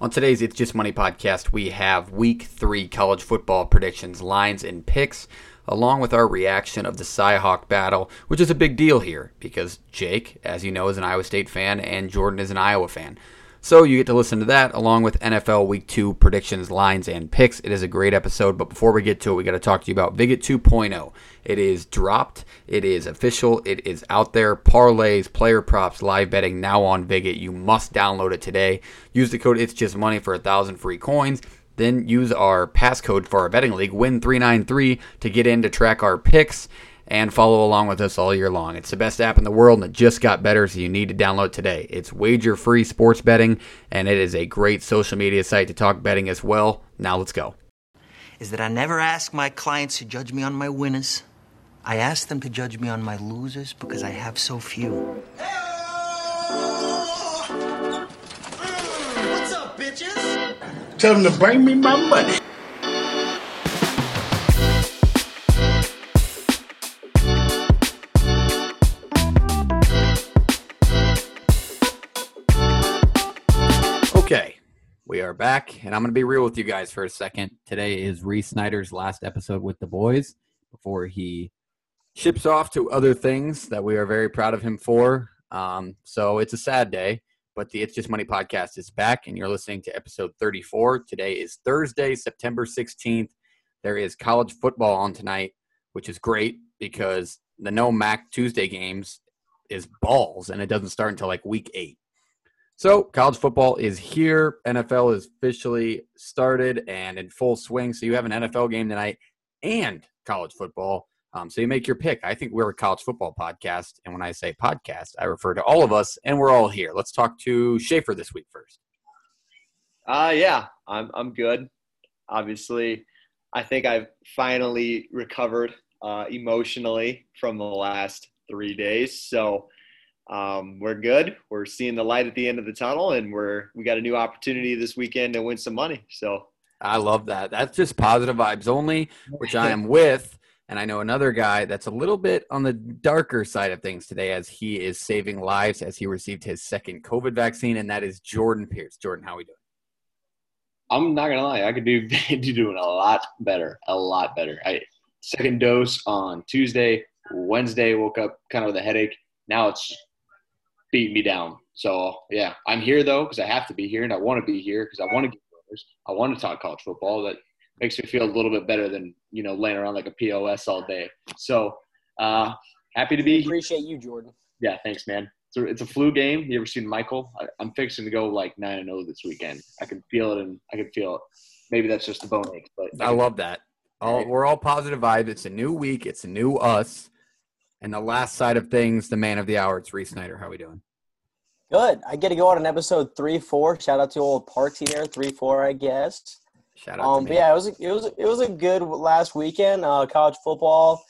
On today's It's Just Money podcast, we have week three college football predictions, lines, and picks, along with our reaction of the Cyhawk battle, which is a big deal here because Jake, as you know, is an Iowa State fan and Jordan is an Iowa fan. So you get to listen to that along with NFL Week 2 predictions, lines, and picks. It is a great episode, but before we get to it, we got to talk to you about Viget 2.0. It is dropped, it is official, it is out there. Parlays, player props, live betting now on Viget. You must download it today. Use the code It's Just Money for a thousand free coins. Then use our passcode for our betting league, Win393, to get in to track our picks and follow along with us all year long. It's the best app in the world and it just got better, so you need to download today. It's wager free sports betting and it is a great social media site to talk betting as well. Now let's go. Is that I never ask my clients to judge me on my winners. I ask them to judge me on my losers because I have so few. What's up, bitches? Tell them to bring me my money. We are back, and I'm going to be real with you guys for a second. Today is Reese Snyder's last episode with the boys before he ships off to other things that we are very proud of him for. Um, so it's a sad day, but the It's Just Money podcast is back, and you're listening to episode 34. Today is Thursday, September 16th. There is college football on tonight, which is great because the No Mac Tuesday games is balls, and it doesn't start until like week eight. So, college football is here. NFL is officially started and in full swing. So, you have an NFL game tonight and college football. Um, so, you make your pick. I think we're a college football podcast. And when I say podcast, I refer to all of us, and we're all here. Let's talk to Schaefer this week first. Uh, yeah, I'm I'm good. Obviously, I think I've finally recovered uh, emotionally from the last three days. So um, we're good. We're seeing the light at the end of the tunnel, and we're we got a new opportunity this weekend to win some money. So I love that. That's just positive vibes only, which I am with. And I know another guy that's a little bit on the darker side of things today as he is saving lives as he received his second COVID vaccine, and that is Jordan Pierce. Jordan, how are we doing? I'm not gonna lie, I could do do doing a lot better, a lot better. I second dose on Tuesday, Wednesday woke up kind of with a headache. Now it's beating me down. So yeah, I'm here though because I have to be here and I want to be here because I want to get brothers. I want to talk college football. That makes me feel a little bit better than you know laying around like a pos all day. So uh, happy to be. Appreciate you, Jordan. Yeah, thanks, man. So it's a flu game. You ever seen Michael? I, I'm fixing to go like nine and zero this weekend. I can feel it, and I can feel it. Maybe that's just the bone ache, but I love that. All, we're all positive vibes. It's a new week. It's a new us. And the last side of things, the man of the hour, it's Reese Snyder. How are we doing? Good. I get to go on an episode three, four. Shout out to old Parksy there, three, four, I guess. Shout out Um, to but yeah, it was a, it was it was a good last weekend. Uh, college football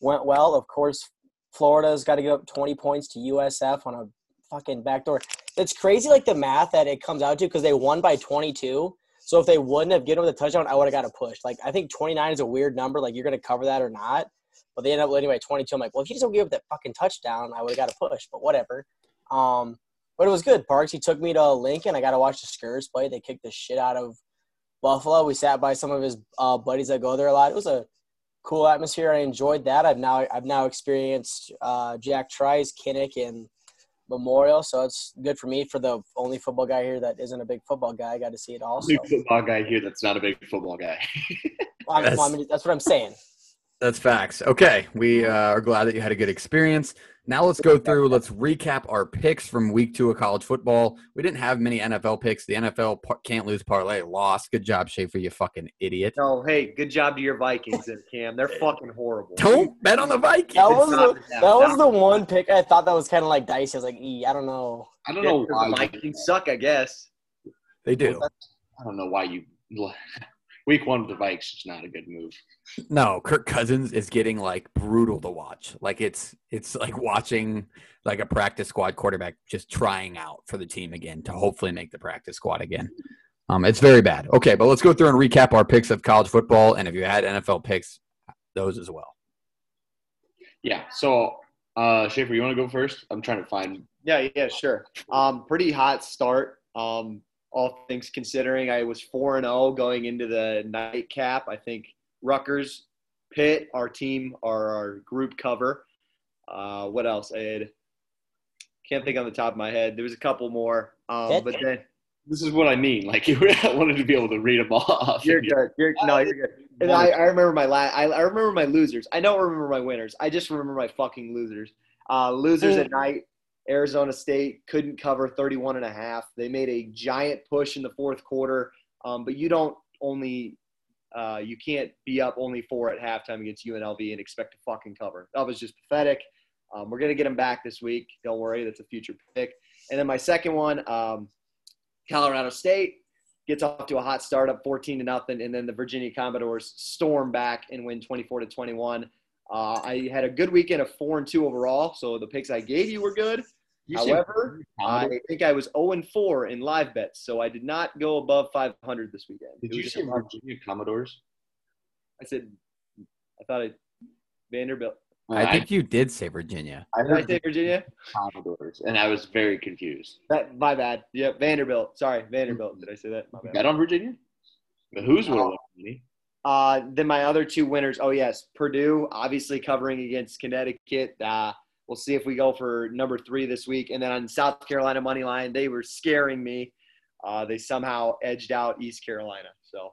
went well. Of course, Florida's got to give up 20 points to USF on a fucking backdoor. It's crazy, like the math that it comes out to because they won by 22. So if they wouldn't have given up the touchdown, I would have got a push. Like I think 29 is a weird number. Like you're gonna cover that or not. But they ended up winning by 22. I'm like, well, if you just don't give up that fucking touchdown, I would have got a push. But whatever. Um, but it was good. Parks, he took me to Lincoln. I got to watch the Skers play. They kicked the shit out of Buffalo. We sat by some of his uh, buddies that go there a lot. It was a cool atmosphere. I enjoyed that. I've now I've now experienced uh, Jack Trice, Kinnick, and Memorial, so it's good for me for the only football guy here that isn't a big football guy. I got to see it also. Big football guy here. That's not a big football guy. I mean, That's- I mean, that's what I'm saying. That's facts. Okay, we uh, are glad that you had a good experience. Now let's go through. Let's recap our picks from week two of college football. We didn't have many NFL picks. The NFL par- can't lose parlay lost. Good job, Schaefer. You fucking idiot. Oh, hey, good job to your Vikings and Cam. They're fucking horrible. Don't bet on the Vikings. That was the, that was the one pick I thought that was kind of like dicey. I was like, e, I don't know. I don't know Yeah, why. the Vikings suck, I guess. They do. I don't know why you. Week one with the Vikes is not a good move. No, Kirk Cousins is getting like brutal to watch. Like it's it's like watching like a practice squad quarterback just trying out for the team again to hopefully make the practice squad again. Um, it's very bad. Okay, but let's go through and recap our picks of college football, and if you had NFL picks, those as well. Yeah. So, uh, Schaefer, you want to go first? I'm trying to find. Yeah, yeah, sure. Um, pretty hot start. Um, all things considering. I was four and zero going into the nightcap. I think Rutgers, Pitt, our team, our, our group cover. Uh, what else? I had, can't think on the top of my head. There was a couple more, um, but then This is what I mean. Like I wanted to be able to read them off. you're good. You're no, you're good. And I, I remember my la- I, I remember my losers. I don't remember my winners. I just remember my fucking losers. Uh, losers at night. Arizona State couldn't cover 31 and a half. They made a giant push in the fourth quarter, um, but you don't only uh, you can't be up only four at halftime against UNLV and expect to fucking cover. That was just pathetic. Um, we're gonna get them back this week. Don't worry, that's a future pick. And then my second one, um, Colorado State gets off to a hot start, up 14 to nothing, and then the Virginia Commodores storm back and win 24 to 21. Uh, I had a good weekend of four and two overall, so the picks I gave you were good. You However, I think I was 0 and 4 in live bets, so I did not go above 500 this weekend. did you say just a month. Virginia Commodores? I said, I thought I Vanderbilt. I think you did say Virginia. I Did I say Virginia? Commodores, and I was very confused. That, my bad. Yeah, Vanderbilt. Sorry, Vanderbilt. Did I say that? My bad. Bet on Virginia? The Hoos would have won money. Uh, then my other two winners. Oh yes, Purdue obviously covering against Connecticut. Uh, we'll see if we go for number three this week. And then on South Carolina money line, they were scaring me. Uh, they somehow edged out East Carolina. So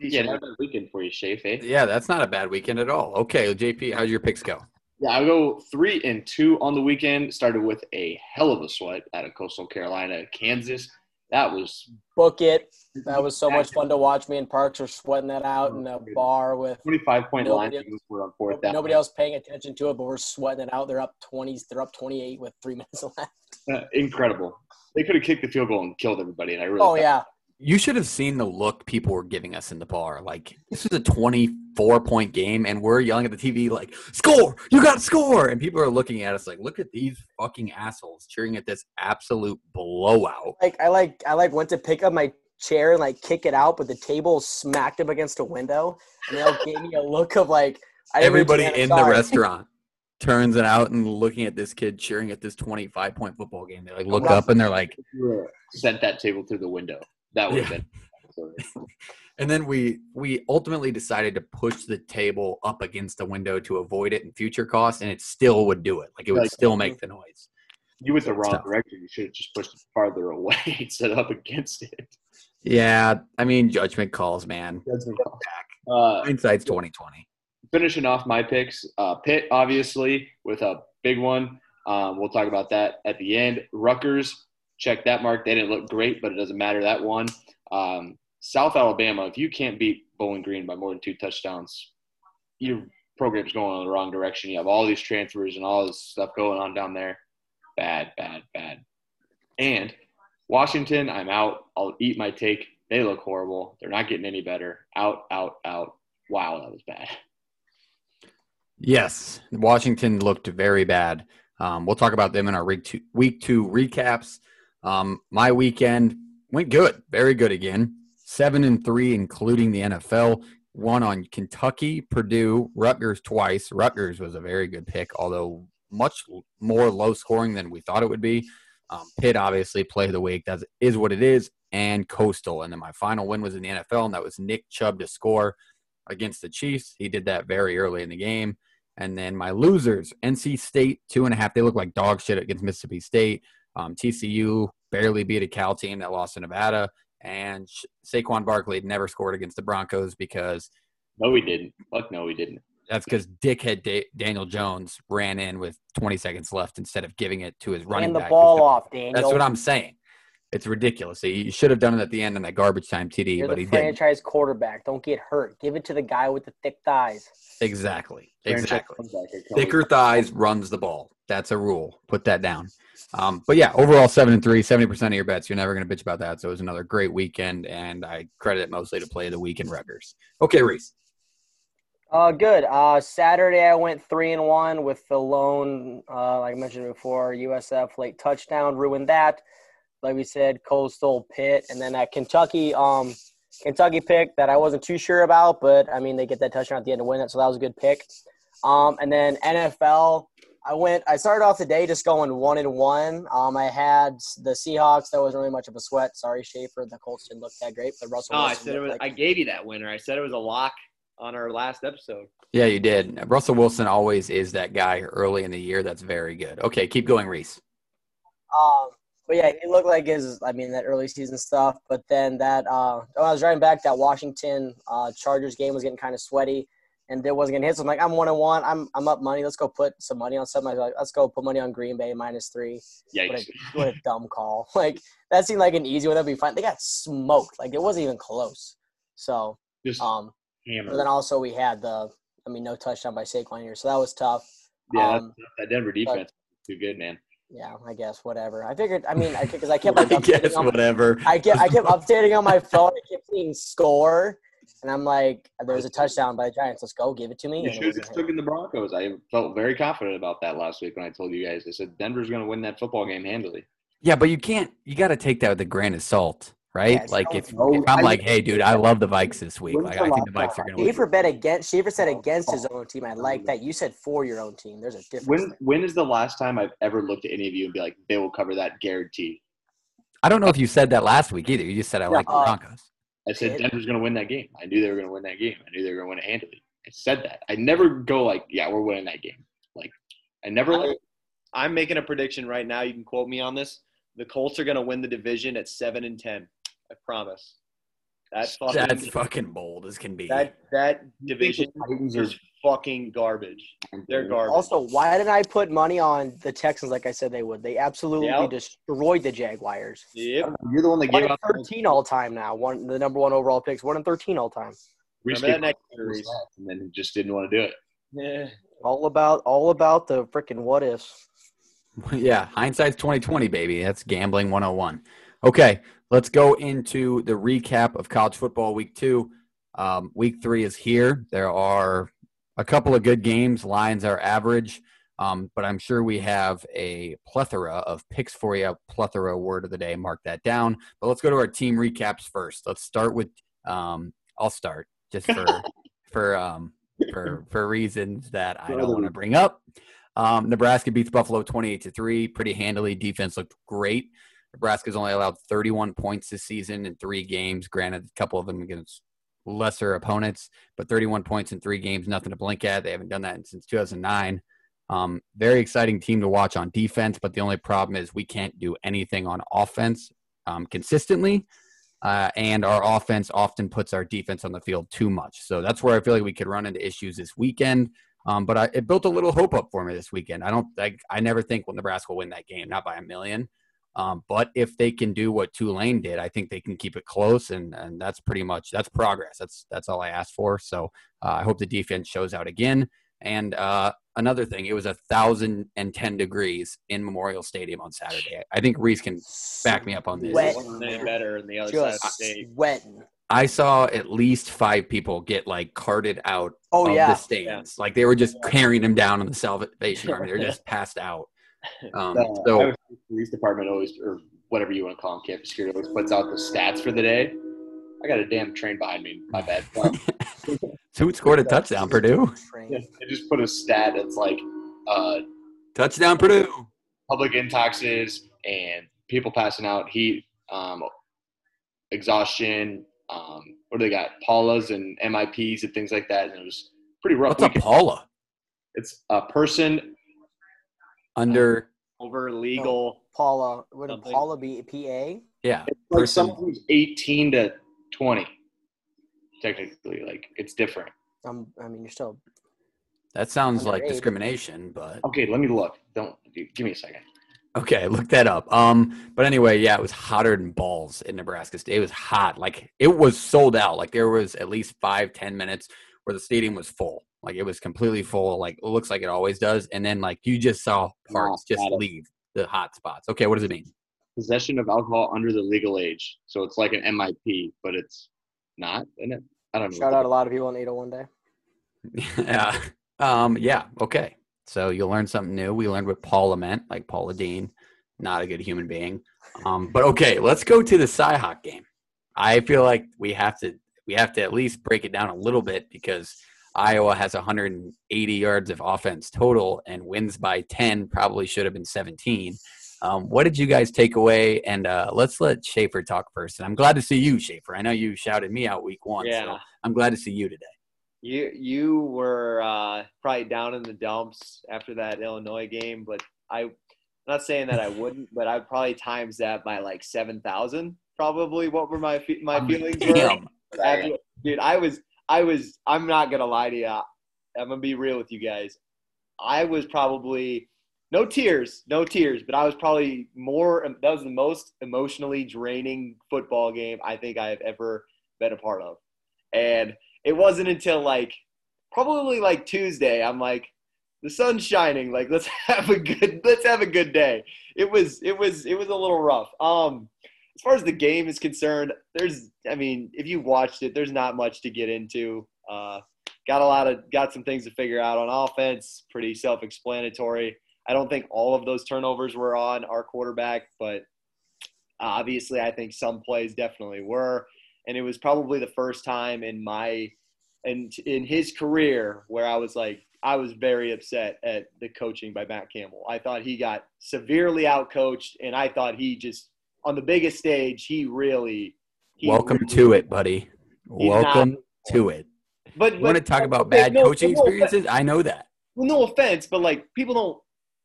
Yeah, not a weekend for you, Shafe. Eh? Yeah, that's not a bad weekend at all. Okay, JP, how's your picks go? Yeah, I'll go three and two on the weekend. Started with a hell of a sweat out of Coastal Carolina, Kansas. That was Book it. That was so much fun to watch. Me and Parks are sweating that out in a bar with 25 point line. Nobody- Were on fourth down. nobody else paying attention to it, but we're sweating it out. They're up 20s. They're up 28 with three minutes left. Uh, incredible. They could have kicked the field goal and killed everybody, and I really. Oh thought- yeah, You should have seen the look people were giving us in the bar. Like this is a 24 point game, and we're yelling at the TV like, "Score! You got score!" And people are looking at us like, "Look at these fucking assholes cheering at this absolute blowout." like I like I like went to pick up my chair and like kick it out, but the table smacked up against a window, and they all gave me a look of like I Everybody in I'm the restaurant turns it out and looking at this kid cheering at this 25 point football game. They like look up and they're like, sent that table through the window. That would have Yeah. been. And then we we ultimately decided to push the table up against the window to avoid it in future costs, and it still would do it. Like it would Like- still make the noise. You went the wrong Tough. direction. You should have just pushed it farther away instead of up against it. Yeah, I mean judgment calls, man. Uh, Hindsight's twenty twenty. finishing off my picks, uh, Pitt obviously with a big one. Um, we'll talk about that at the end. Rutgers, check that mark. They didn't look great, but it doesn't matter. That one. Um, South Alabama, if you can't beat Bowling Green by more than two touchdowns, your program's going in the wrong direction. You have all these transfers and all this stuff going on down there. Bad, bad, bad. And Washington, I'm out. I'll eat my take. They look horrible. They're not getting any better. Out, out, out. Wow, that was bad. Yes, Washington looked very bad. Um, we'll talk about them in our week two, week two recaps. Um, my weekend went good, very good again. Seven and three, including the NFL. One on Kentucky, Purdue, Rutgers twice. Rutgers was a very good pick, although much more low scoring than we thought it would be. Um, Pitt obviously play of the week. That is what it is. And Coastal. And then my final win was in the NFL, and that was Nick Chubb to score against the Chiefs. He did that very early in the game. And then my losers, NC State, two and a half. They look like dog shit against Mississippi State. Um, TCU barely beat a Cal team that lost to Nevada. And Sh- Saquon Barkley had never scored against the Broncos because No, we didn't. Fuck no, we didn't. that's because dickhead da- Daniel Jones ran in with 20 seconds left instead of giving it to his running Hand the back. ball off, Daniel. That's what I'm saying. It's ridiculous. He should have done it at the end in that garbage time TD, You're but he didn't. franchise quarterback. Don't get hurt. Give it to the guy with the thick thighs. Exactly. Exactly. thicker thighs runs the ball. That's a rule. Put that down. Um, but yeah, overall seven and three, 70% of your bets. You're never going to bitch about that. So it was another great weekend, and I credit it mostly to play of the week in Rutgers. Okay, Reese. Uh, good. Uh, Saturday I went three and one with the lone, uh, like I mentioned before, USF late touchdown ruined that. Like we said, Coastal Pitt, and then that Kentucky, um, Kentucky pick that I wasn't too sure about, but I mean they get that touchdown at the end to win it, so that was a good pick. Um, and then NFL, I went. I started off the day just going one and one. Um, I had the Seahawks. That wasn't really much of a sweat. Sorry, Schaefer. The Colts didn't look that great, but Russell. No, I Wilson said it was. like- I gave you that winner. I said it was a lock on our last episode. Yeah, you did. Russell Wilson always is that guy early in the year that's very good. Okay, keep going, Reese. Um, but yeah, he looked like his. I mean, that early season stuff. But then that uh, when I was driving back, that Washington uh, Chargers game was getting kind of sweaty, and there wasn't gonna hit. So I'm like, I'm one and one. I'm I'm up money. Let's go put some money on something. Like, let's go put money on Green Bay minus three. What a, what a dumb call. Like that seemed like an easy one. That'd be fine. They got smoked. Like it wasn't even close. So Just um, hammered. but then also we had the. I mean, no touchdown by Saquon here, so that was tough. yeah, um, that, Denver defense is too good, man. Yeah, I guess whatever. I figured. I mean, I because I kept like I guess on, whatever. I kept I kept updating on my phone. I kept seeing score, and I'm like, "There's a touchdown by the Giants. Let's go, give it to me." You should have wasn't just hit. took in the Broncos. I felt very confident about that last week when I told you guys. I said Denver's going to win that football game handily. Yeah, but you can't. You got to take that with a grain of salt, right? Yeah, it's like if, No, if I'm I- like, hey, dude, I love the Vikes this week. Like I think the last Vikes are time- going to win. Schaefer bet against. Schaefer said against his own team. I like that. You said for your own team. There's a difference. When there. when is the last time I've ever looked at any of you and be like, they will cover that guarantee? I don't know if you said that last week either. You just said I like the uh, Broncos. I said? Denver's going to win that game. I knew they were going to win that game. I knew they were going to win it handily. I said that. I never go like, yeah, we're winning that game. Like, I never I- like. I'm making a prediction right now. You can quote me on this. The Colts are going to win the division at seven and ten. I promise. That's fucking. That's fucking bold as can be. that that division Titans are is fucking garbage. They're garbage. Also, why didn't I put money on the Texans like I said they would? They absolutely Yep. destroyed the Jaguars. Yep. You're the one that One gave in out thirteen all time now. One the number one overall picks. One in thirteen all time. Remember that next out year, Reese. and then just didn't want to do it. Yeah. All about all about the freaking what ifs. yeah, hindsight's 2020, baby. That's gambling 101. Okay, let's go into the recap of college football week two. Um, week three is here. There are a couple of good games. Lions are average, um, but I'm sure we have a plethora of picks for you. Plethora word of the day. Mark that down. But let's go to our team recaps first. Let's start with. Um, I'll start just for for um, for for reasons that I don't want to bring up. Um, Nebraska beats Buffalo 28 to 3 pretty handily. Defense looked great. Nebraska's only allowed 31 points this season in three games. Granted, a couple of them against lesser opponents, but 31 points in three games, nothing to blink at. They haven't done that since 2009. Um, very exciting team to watch on defense, but the only problem is we can't do anything on offense um, consistently. Uh, and our offense often puts our defense on the field too much. So that's where I feel like we could run into issues this weekend. Um, but I, it built a little hope up for me this weekend. I don't like. I never think well, Nebraska will win that game, not by a million. Um, but if they can do what Tulane did, I think they can keep it close, and and that's pretty much that's progress. That's that's all I asked for. So uh, I hope the defense shows out again. And uh, another thing, it was a thousand and ten degrees in Memorial Stadium on Saturday. I think Reese can back me up on this. Wet. It wasn't better than the other side of Just the state. sweating. I saw at least five people get like carted out Oh of yeah. the stands. Like they were just carrying them down on the Salvation Army. They're just passed out. Um, Uh, so police department always, or whatever you want to call them, campus security always puts out the stats for the day. I got a damn train behind me. My bad. Um, who scored a touchdown? Purdue. Train. they just put a stat that's like uh, Touchdown, Purdue. public intoxes and people passing out, heat, um, exhaustion. Um, what do they got? Paulas and MIPs and things like that. And it was pretty rough. What's a. Paula? It's a person. Under Over legal. Paula. Would Something. Paula be PA? yeah, It's like Person. someone who's 18 to 20. Technically, like it's different. Um, I mean, you're still. that sounds like Underage. discrimination, but Okay, let me look. Don't give me a second. okay, look that up. Um, but anyway, yeah, it was hotter than balls in Nebraska State. It was hot, like it was sold out. Like there was at least five, ten minutes where the stadium was full. Like it was completely full. Like it looks like it always does. And then like you just saw parts just leave the hot spots. Okay, what does it mean? Possession of alcohol under the legal age. So it's like an MIP, but it's not. Isn't it? I don't know. Shout out a lot of people in Ada one day. yeah. Um, yeah. Okay. So you'll learn something new. We learned what Paula meant, like Paula Deen, not a good human being. Um, but okay, let's go to the Cyhawk game. I feel like we have to we have to at least break it down a little bit because Iowa has 180 yards of offense total and wins by 10. Probably should have been 17. Um, what did you guys take away? And uh, let's let Schaefer talk first. And I'm glad to see you, Schaefer. I know you shouted me out week one, Yeah. so I'm glad to see you today. You you were uh, probably down in the dumps after that Illinois game, but I, am not saying that I wouldn't, but I'd probably times that by like seven thousand. Probably what were my my feelings were. Dude, I was I was I'm not gonna lie to you. I'm gonna be real with you guys. I was probably no tears, no tears, but I was probably more. That was the most emotionally draining football game I think I have ever been a part of, and it wasn't until like probably like Tuesday. I'm like, the sun's shining. Like let's have a good let's have a good day. It was it was it was a little rough. Um, as far as the game is concerned, there's I mean, if you watched it, there's not much to get into. Uh, got a lot of got some things to figure out on offense. Pretty self-explanatory. I don't think all of those turnovers were on our quarterback, but obviously, I think some plays definitely were. And it was probably the first time in my and in his career where I was like, I was very upset at the coaching by Matt Campbell. I thought he got severely outcoached, and I thought he just on the biggest stage, he really. He Welcome really- to it, buddy. He's not- Welcome to it. But You want to talk about bad no- coaching no offense- experiences? I know that. well, no offense, but like people don't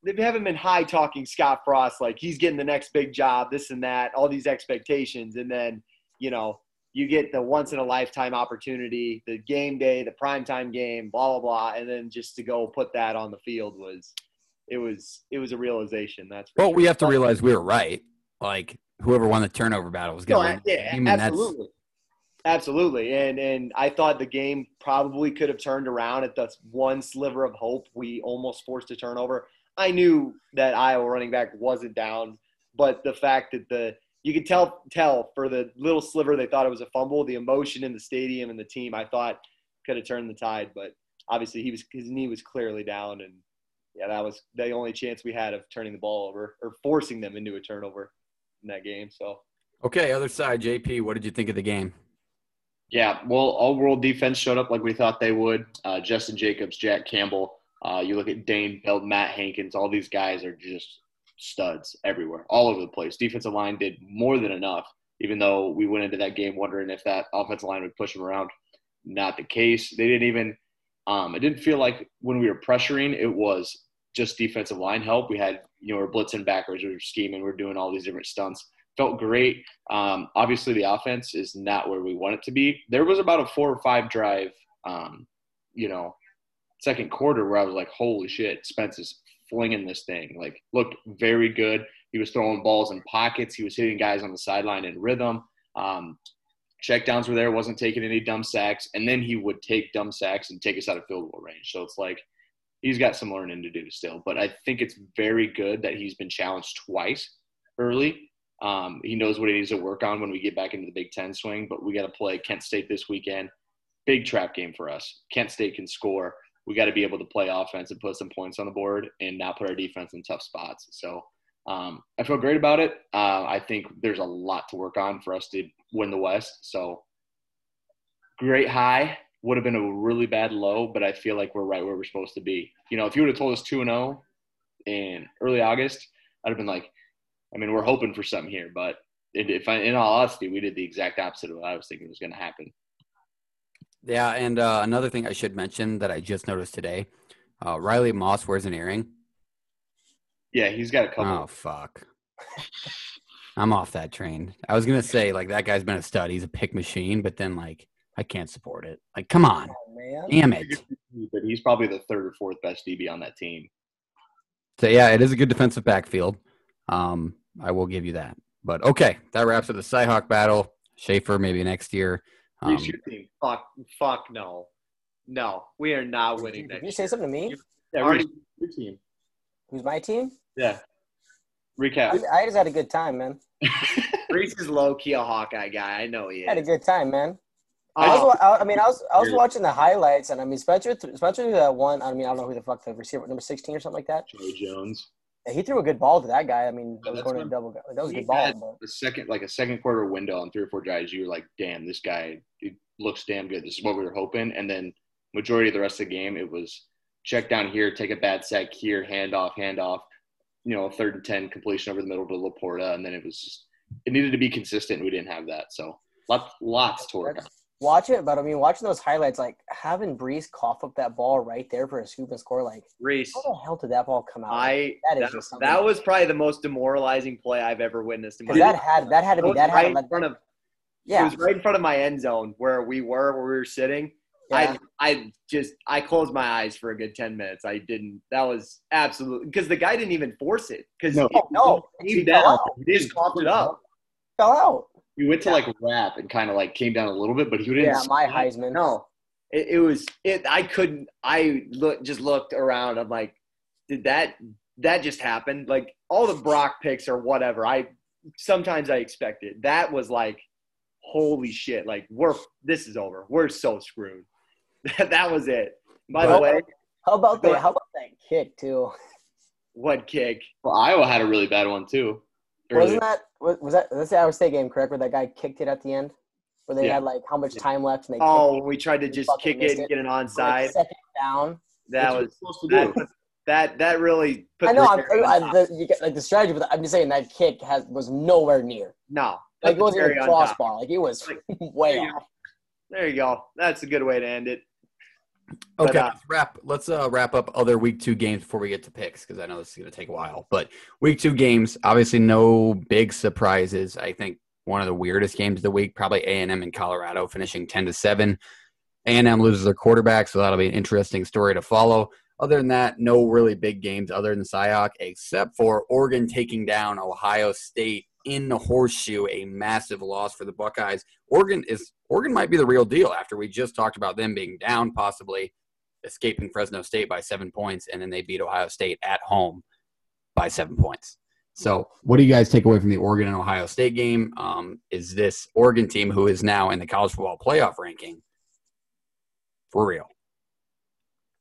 they haven't been high talking Scott Frost like he's getting the next big job, this and that, all these expectations, and then you know you get the once in a lifetime opportunity, the game day, the primetime game, blah blah blah, and then just to go put that on the field was it was it was a realization. That's Well, sure. we have to realize we were right. Like whoever won the turnover battle was going to I- win. yeah, game, absolutely. Absolutely. And and I thought the game probably could have turned around at the one sliver of hope we almost forced a turnover. I knew that Iowa running back wasn't down, but the fact that the you could tell tell for the little sliver they thought it was a fumble, the emotion in the stadium and the team I thought could have turned the tide, but obviously he was his knee was clearly down and yeah, that was the only chance we had of turning the ball over or forcing them into a turnover in that game. So Okay, other side, JP. What did you think of the game? Yeah, well, all world defense showed up like we thought they would. Uh, Jestin Jacobs, Jack Campbell. Uh, you look at Dane Belt, Matt Hankins. All these guys are just studs everywhere, all over the place. Defensive line did more than enough, even though we went into that game wondering if that offensive line would push them around. Not the case. They didn't even. Um, it didn't feel like when we were pressuring, it was just defensive line help. We had, you know, we're blitzing backwards, we're scheming, we we're doing all these different stunts. Felt great. Um, obviously, the offense is not where we want it to be. There was about a four or five drive, um, you know, second quarter where I was like, holy shit, Spence is flinging this thing. Like, looked very good. He was throwing balls in pockets. He was hitting guys on the sideline in rhythm. Um, checkdowns were there, wasn't taking any dumb sacks. And then he would take dumb sacks and take us out of field goal range. So it's like he's got some learning to do still. But I think it's very good that he's been challenged twice early. Um, he knows what he needs to work on when we get back into the Big Ten swing, but we got to play Kent State this weekend. Big trap game for us. Kent State can score. We got to be able to play offense and put some points on the board and not put our defense in tough spots. So um, I feel great about it. Uh, I think there's a lot to work on for us to win the West. So great high would have been a really bad low, but I feel like we're right where we're supposed to be. You know, if you would have told us 2 and 0 in early August, I'd have been like, I mean, we're hoping for something here, but it, if I, in all honesty, we did the exact opposite of what I was thinking was going to happen. Yeah, and uh, another thing I should mention that I just noticed today, uh, Riley Moss wears an earring. Yeah, he's got a couple. Oh fuck! I'm off that train. I was gonna say like that guy's been a stud. He's a pick machine, but then like I can't support it. Like, come on, Oh, man. damn it. but he's probably the third or fourth best DB on that team. So yeah, it is a good defensive backfield. Um, I will give you that. But okay, that wraps up the Cyhawk battle. Schaefer maybe next year. Um, Reese, your team. fuck fuck no. No, we are not Did winning you, did next you say year. something to me? Yeah, Already- your team. Who's my team? Yeah. Recap. I, I just had a good time, man. Reese is low key a Hawkeye guy. I know he I had a good time, man. I, was, Oh, wa- I, I mean, I was I was watching the highlights, and I mean, Spencer threw that one. I mean, I don't know who the fuck the receiver, number sixteen or something like that. Joey Jones. He threw a good ball to that guy. I mean, that was going to double. That was a good ball. But a second, like a second quarter window on three or four drives. You were like, damn, this guy looks damn good. This is what we were hoping. And then majority of the rest of the game, it was check down here, take a bad sack here, hand off, hand off, you know, third and 10 completion over the middle to Laporta. And then it was just, it needed to be consistent. We didn't have that. So lots, lots to work on. Watch it, but I mean, watching those highlights, like having Breece cough up that ball right there for a scoop and score, like Reese, how the hell did that ball come out? I that is that, just that was probably the most demoralizing play I've ever witnessed in my 'Cause that had that had to be that right had in front of yeah, it yeah. was right in front of my end zone where we were where we were sitting. yeah. I I just I closed my eyes for a good ten minutes. I didn't. That was absolutely because the guy didn't even force it because No. Oh, no. he, He down. fell out. He just coughed it up. fell out. We went to like rap and kind of like came down a little bit, but he didn't. Yeah, my. Heisman. No, it, it was it. I couldn't. I look just looked around. I'm like, did that that just happen? Like all the Brock picks or whatever. I sometimes I expect it. That was like, holy shit! Like we're this is over. We're so screwed. that was it. By the way, How about that? How about that kick too? what kick? Well, Iowa had a really bad one too. Earlier. Wasn't that was, was that that's the Iowa State game correct? Where that guy kicked it at the end, where they Yeah. had like how much time left and they Oh, we tried to just kick it and get an it, like, onside. second down. That was you're supposed to do. that, that that really. Put I know. I'm cherry I, the, you get, like the strategy, but I'm just saying that kick has was nowhere near. no, Like it wasn't cherry even on top. crossbar. Like it was Like, way there you off. There you go. That's a good way to end it. But, Okay, uh, let's wrap. Let's uh, wrap up other week two games before we get to picks because I know this is going to take a while. But week two games, obviously no big surprises. I think one of the weirdest games of the week, probably A and M in Colorado, finishing ten to seven. A and M loses their quarterback, so that'll be an interesting story to follow. Other than that, no really big games other than Cyhawk, except for Oregon taking down Ohio State in the horseshoe, a massive loss for the Buckeyes. Oregon is Oregon might be the real deal after we just talked about them being down, possibly escaping Fresno State by seven points, and then they beat Ohio State at home by seven points. So, what do you guys take away from the Oregon and Ohio State game? Um, is this Oregon team who is now in the college football playoff ranking for real?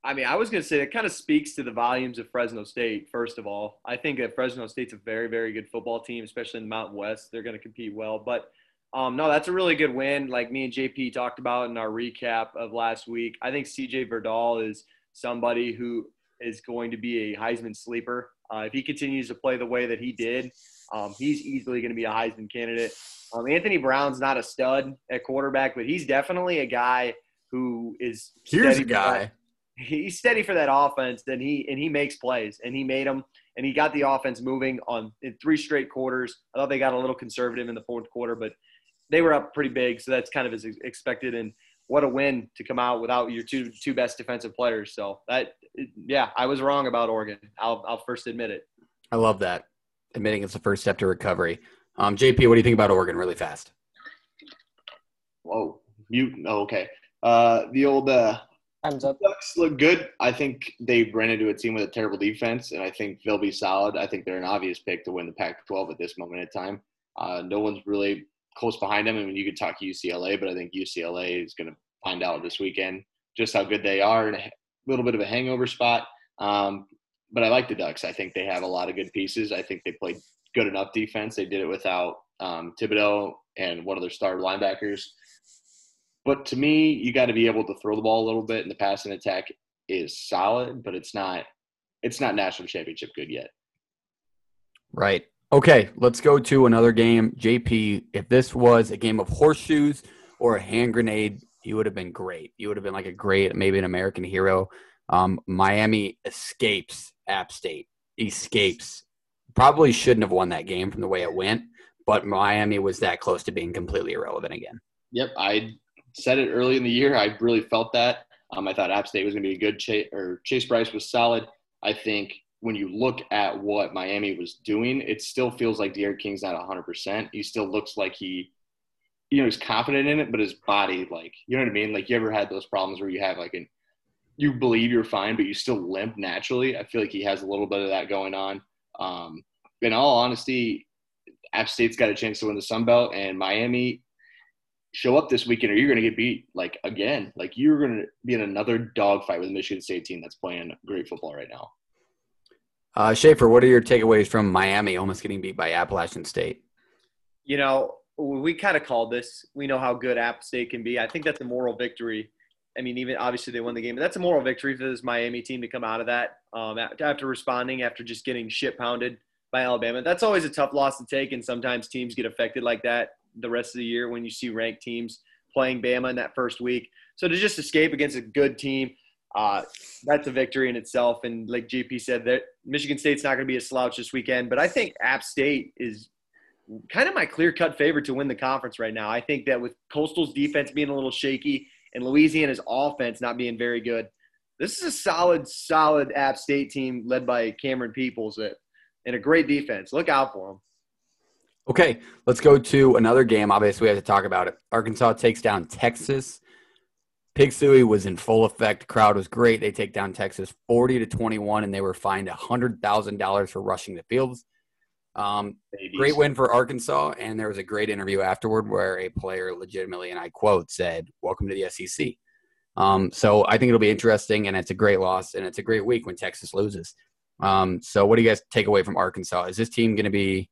I mean, I was going to say it kind of speaks to the volumes of Fresno State. First of all, I think that Fresno State's a very, very good football team, especially in the Mountain West. They're going to compete well. But um, no, that's a really good win. Like me and JP talked about in our recap of last week, I think CJ Verdell is somebody who is going to be a Heisman sleeper. Uh, if he continues to play the way that he did, um, he's easily going to be a Heisman candidate. Um, Anthony Brown's not a stud at quarterback, but he's definitely a guy who is. Here's a for that- guy. he's steady for that offense and he and he makes plays and he made them and he got the offense moving on in three straight quarters i thought they got a little conservative in the fourth quarter but they were up pretty big so that's kind of as expected and what a win to come out without your two two best defensive players so that yeah i was wrong about oregon i'll, I'll first admit it I love that. Admitting it's the first step to recovery. Um, JP, what do you think about Oregon really fast? Whoa, mute. Oh, okay. Uh, the old uh, Time's up. Ducks look good. I think they ran into a team with a terrible defense, and I think they'll be solid. I think they're an obvious pick to win the Pac-12 at this moment in time. Uh, no one's really close behind them. I mean, you could talk UCLA, but I think UCLA is going to find out this weekend just how good they are in a little bit of a hangover spot. Um, but I like the Ducks. I think they have a lot of good pieces. I think they played good enough defense. They did it without um, Thibodeaux and one of their star linebackers. But to me, you got to be able to throw the ball a little bit, and the passing attack is solid, but it's not it's not national championship good yet. Right. Okay, let's go to another game. JP, if this was a game of horseshoes or a hand grenade, you would have been great. You would have been like a great, maybe an American hero. Um, Miami escapes App State. Escapes. Probably shouldn't have won that game from the way it went, but Miami was that close to being completely irrelevant again. Yep, I said it early in the year. I really felt that. Um, I thought App State was going to be a good chase, or Chase Brice was solid. I think when you look at what Miami was doing, it still feels like D'Eriq King's not 100%. He still looks like he, you know, he's confident in it, but his body, like, you know what I mean? Like, you ever had those problems where you have like an, you believe you're fine, but you still limp naturally? I feel like he has a little bit of that going on. Um, in all honesty, App State's got a chance to win the Sun Belt, and Miami show up this weekend or you're going to get beat like again. Like you're going to be in another dogfight with the Michigan State team that's playing great football right now. Uh, Schaefer, what are your takeaways from Miami almost getting beat by Appalachian State? you know, we kind of called this. We know how good App State can be. I think that's a moral victory I mean, even obviously they won the game, but that's a moral victory for this Miami team to come out of that um, after responding after just getting shit pounded by Alabama. That's always a tough loss to take, and sometimes teams get affected like that the rest of the year when you see ranked teams playing Bama in that first week. So to just escape against a good team, uh, that's a victory in itself. And like JP said, that Michigan State's not going to be a slouch this weekend, but I think App State is kind of my clear cut favorite to win the conference right now. I think that with Coastal's defense being a little shaky and Louisiana's offense not being very good, this is a solid, solid App State team led by Camerun Peoples and a great defense. Look out for them. Okay, let's go to another game. Obviously, we have to talk about it. Arkansas takes down Texas. Pig Sooie was in full effect. Crowd was great. They take down Texas 40 to 21, and they were fined $100,000 for rushing the fields. Um, great win for Arkansas, and there was a great interview afterward where a player legitimately, and I quote, said, "Welcome to the SEC." Um, so I think it'll be interesting, and it's a great loss, and it's a great week when Texas loses. Um, so what do you guys take away from Arkansas? Is this team going to be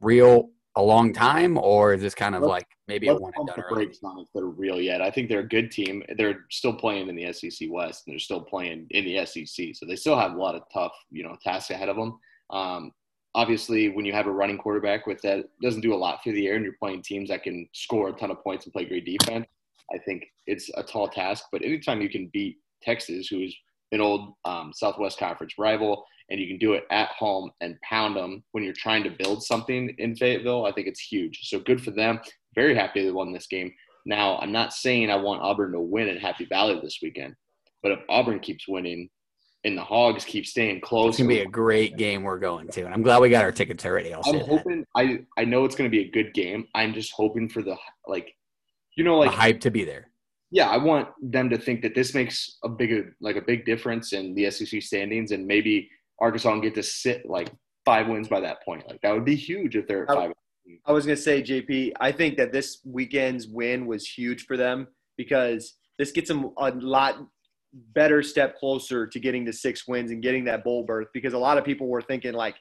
real a long time, or is this kind of let's, like maybe a one and done? Breaks on if they're real yet. I think they're a good team. They're still playing in the SEC West, and they're still playing in the SEC, so they still have a lot of tough, you know, tasks ahead of them. Um, obviously, when you have a running quarterback with that doesn't do a lot through the air, and you're playing teams that can score a ton of points and play great defense, I think it's a tall task. But anytime you can beat Texas, who's an old um, Southwest Conference rival, and you can do it at home and pound them when you're trying to build something in Fayetteville, I think it's huge. So good for them. Very happy they won this game. Now, I'm not saying I want Auburn to win at Happy Valley this weekend, but if Auburn keeps winning and the Hogs keep staying close, it's gonna be a great game we're going to, and I'm glad we got our tickets already. I'll I'm hoping. That. I I know it's gonna be a good game. I'm just hoping for the like, you know, like the hype to be there yeah, I want them to think that this makes a big like a big difference in the SEC standings, and maybe Arkansas can get to sit like five wins by that point. Like that would be huge if they're at five. I was gonna say, JP, I think that this weekend's win was huge for them because this gets them a lot better step closer to getting to six wins and getting that bowl berth. Because a lot of people were thinking like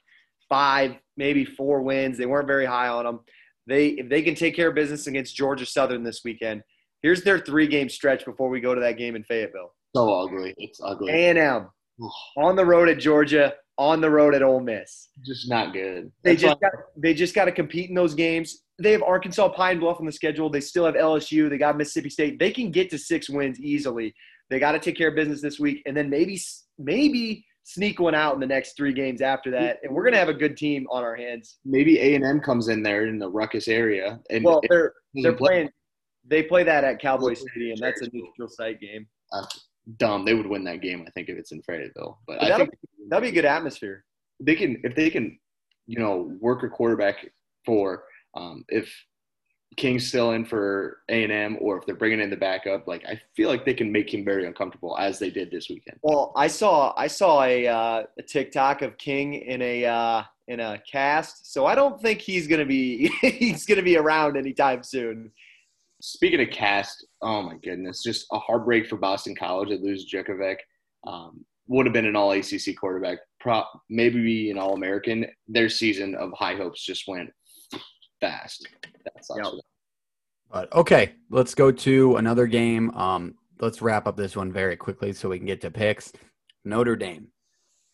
five, maybe four wins. They weren't very high on them. They if they can take care of business against Georgia Southern this weekend, here's their three game stretch before we go to that game in Fayetteville. So ugly. It's ugly. A and M on the road at Georgia, on the road at Ole Miss. Just not good. They just got, they just got to compete in those games. They have Arkansas Pine Bluff on the schedule. They still have LSU. They got Mississippi State. They can get to six wins easily. They got to take care of business this week, and then maybe maybe sneak one out in the next three games after that. And we're gonna have a good team on our hands. Maybe A and M comes in there in the Ruckus area, and well, they're they're playing. They play that at Cowboy Stadium. That's a neutral site game. Dumb. They would win that game, I think, if it's in Fayetteville. But, but I think that'd be a good atmosphere. They can if they can, you know, work a quarterback for um, if King's still in for A and M, or if they're bringing in the backup. Like I feel like they can make him very uncomfortable, as they did this weekend. Well, I saw I saw a, uh, a TikTok of King in a uh, in a cast, so I don't think he's gonna be he's gonna be around anytime soon. Speaking of cast, oh my goodness, just a heartbreak for Boston College to lose Jurkovec. Um, would have been an all ACC quarterback, pro, maybe an all American. Their season of high hopes just went fast. That's yep. But okay, let's go to another game. Um, let's wrap up this one very quickly so we can get to picks. Notre Dame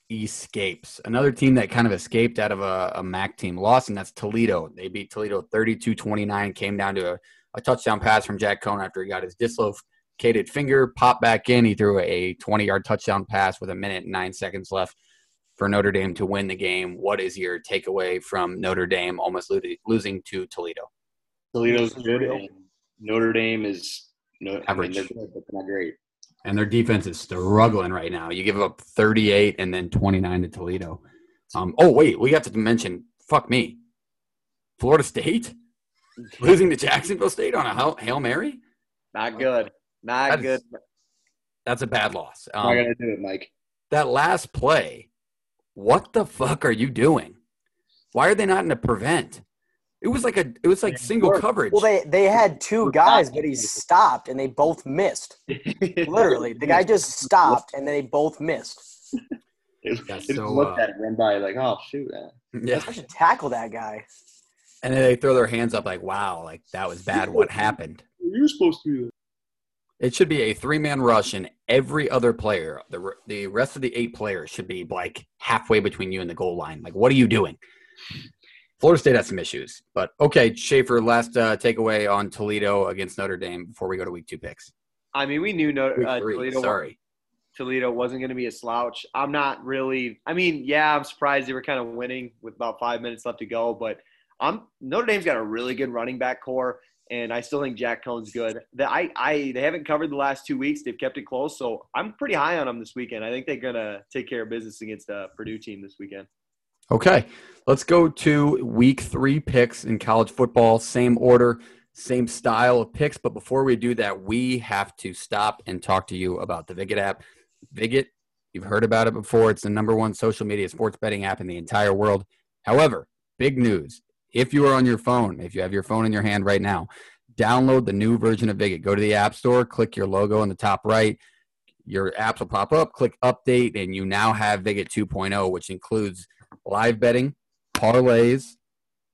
escapes. Another team that kind of escaped out of a, a MAC team loss, and that's Toledo. They beat Toledo 32 29, came down to a a touchdown pass from Jack Coan after he got his dislocated finger, popped back in. He threw a 20 yard touchdown pass with a minute and nine seconds left for Notre Dame to win the game. What is your takeaway from Notre Dame almost losing to Toledo? Toledo's good. And Notre Dame is no, average. I mean, they're good, but not great. And their defense is struggling right now. You give up 38 and then 29 to Toledo. Um, oh, wait, we have to mention, fuck me, Florida State? Losing to Jacksonville State on a Hail Mary? Not good. Not that's, good. That's a bad loss. Um, Not going to do it, Mike. That last play, what the fuck are you doing? Why are they not in a prevent? It was like a it was like single coverage. Well, they they had two guys, but he stopped and they both missed. Literally, the guy just stopped and they both missed. It, yeah, so, just looked uh, at it, ran by, like, oh shoot, man. Yeah, I should tackle that guy. And then they throw their hands up like, wow, like that was bad. What happened? You're supposed to be there. It should be a three man rush, and every other player, the the rest of the eight players, should be like halfway between you and the goal line. Like, what are you doing? Florida State has some issues, but okay, Schaefer. Last uh, takeaway on Toledo against Notre Dame before we go to week two picks. I mean, we knew no, uh, three, Toledo, sorry. Toledo wasn't going to be a slouch. I'm not really. I mean, yeah, I'm surprised they were kind of winning with about five minutes left to go, but I'm Notre Dame's got a really good running back corps, and I still think Jack Coan's good. The, I, I, they haven't covered the last two weeks. They've kept it close, so I'm pretty high on them this weekend. I think they're gonna take care of business against the Purdue team this weekend. Okay, let's go to week three picks in college football. Same order, same style of picks. But before we do that, we have to stop and talk to you about the Viget app. Viget, you've heard about it before. It's the number one social media sports betting app in the entire world. However, big news if you are on your phone, if you have your phone in your hand right now, download the new version of Viget. Go to the App Store, click your logo in the top right. Your apps will pop up, click update, and you now have Viget 2.0, which includes live betting, parlays,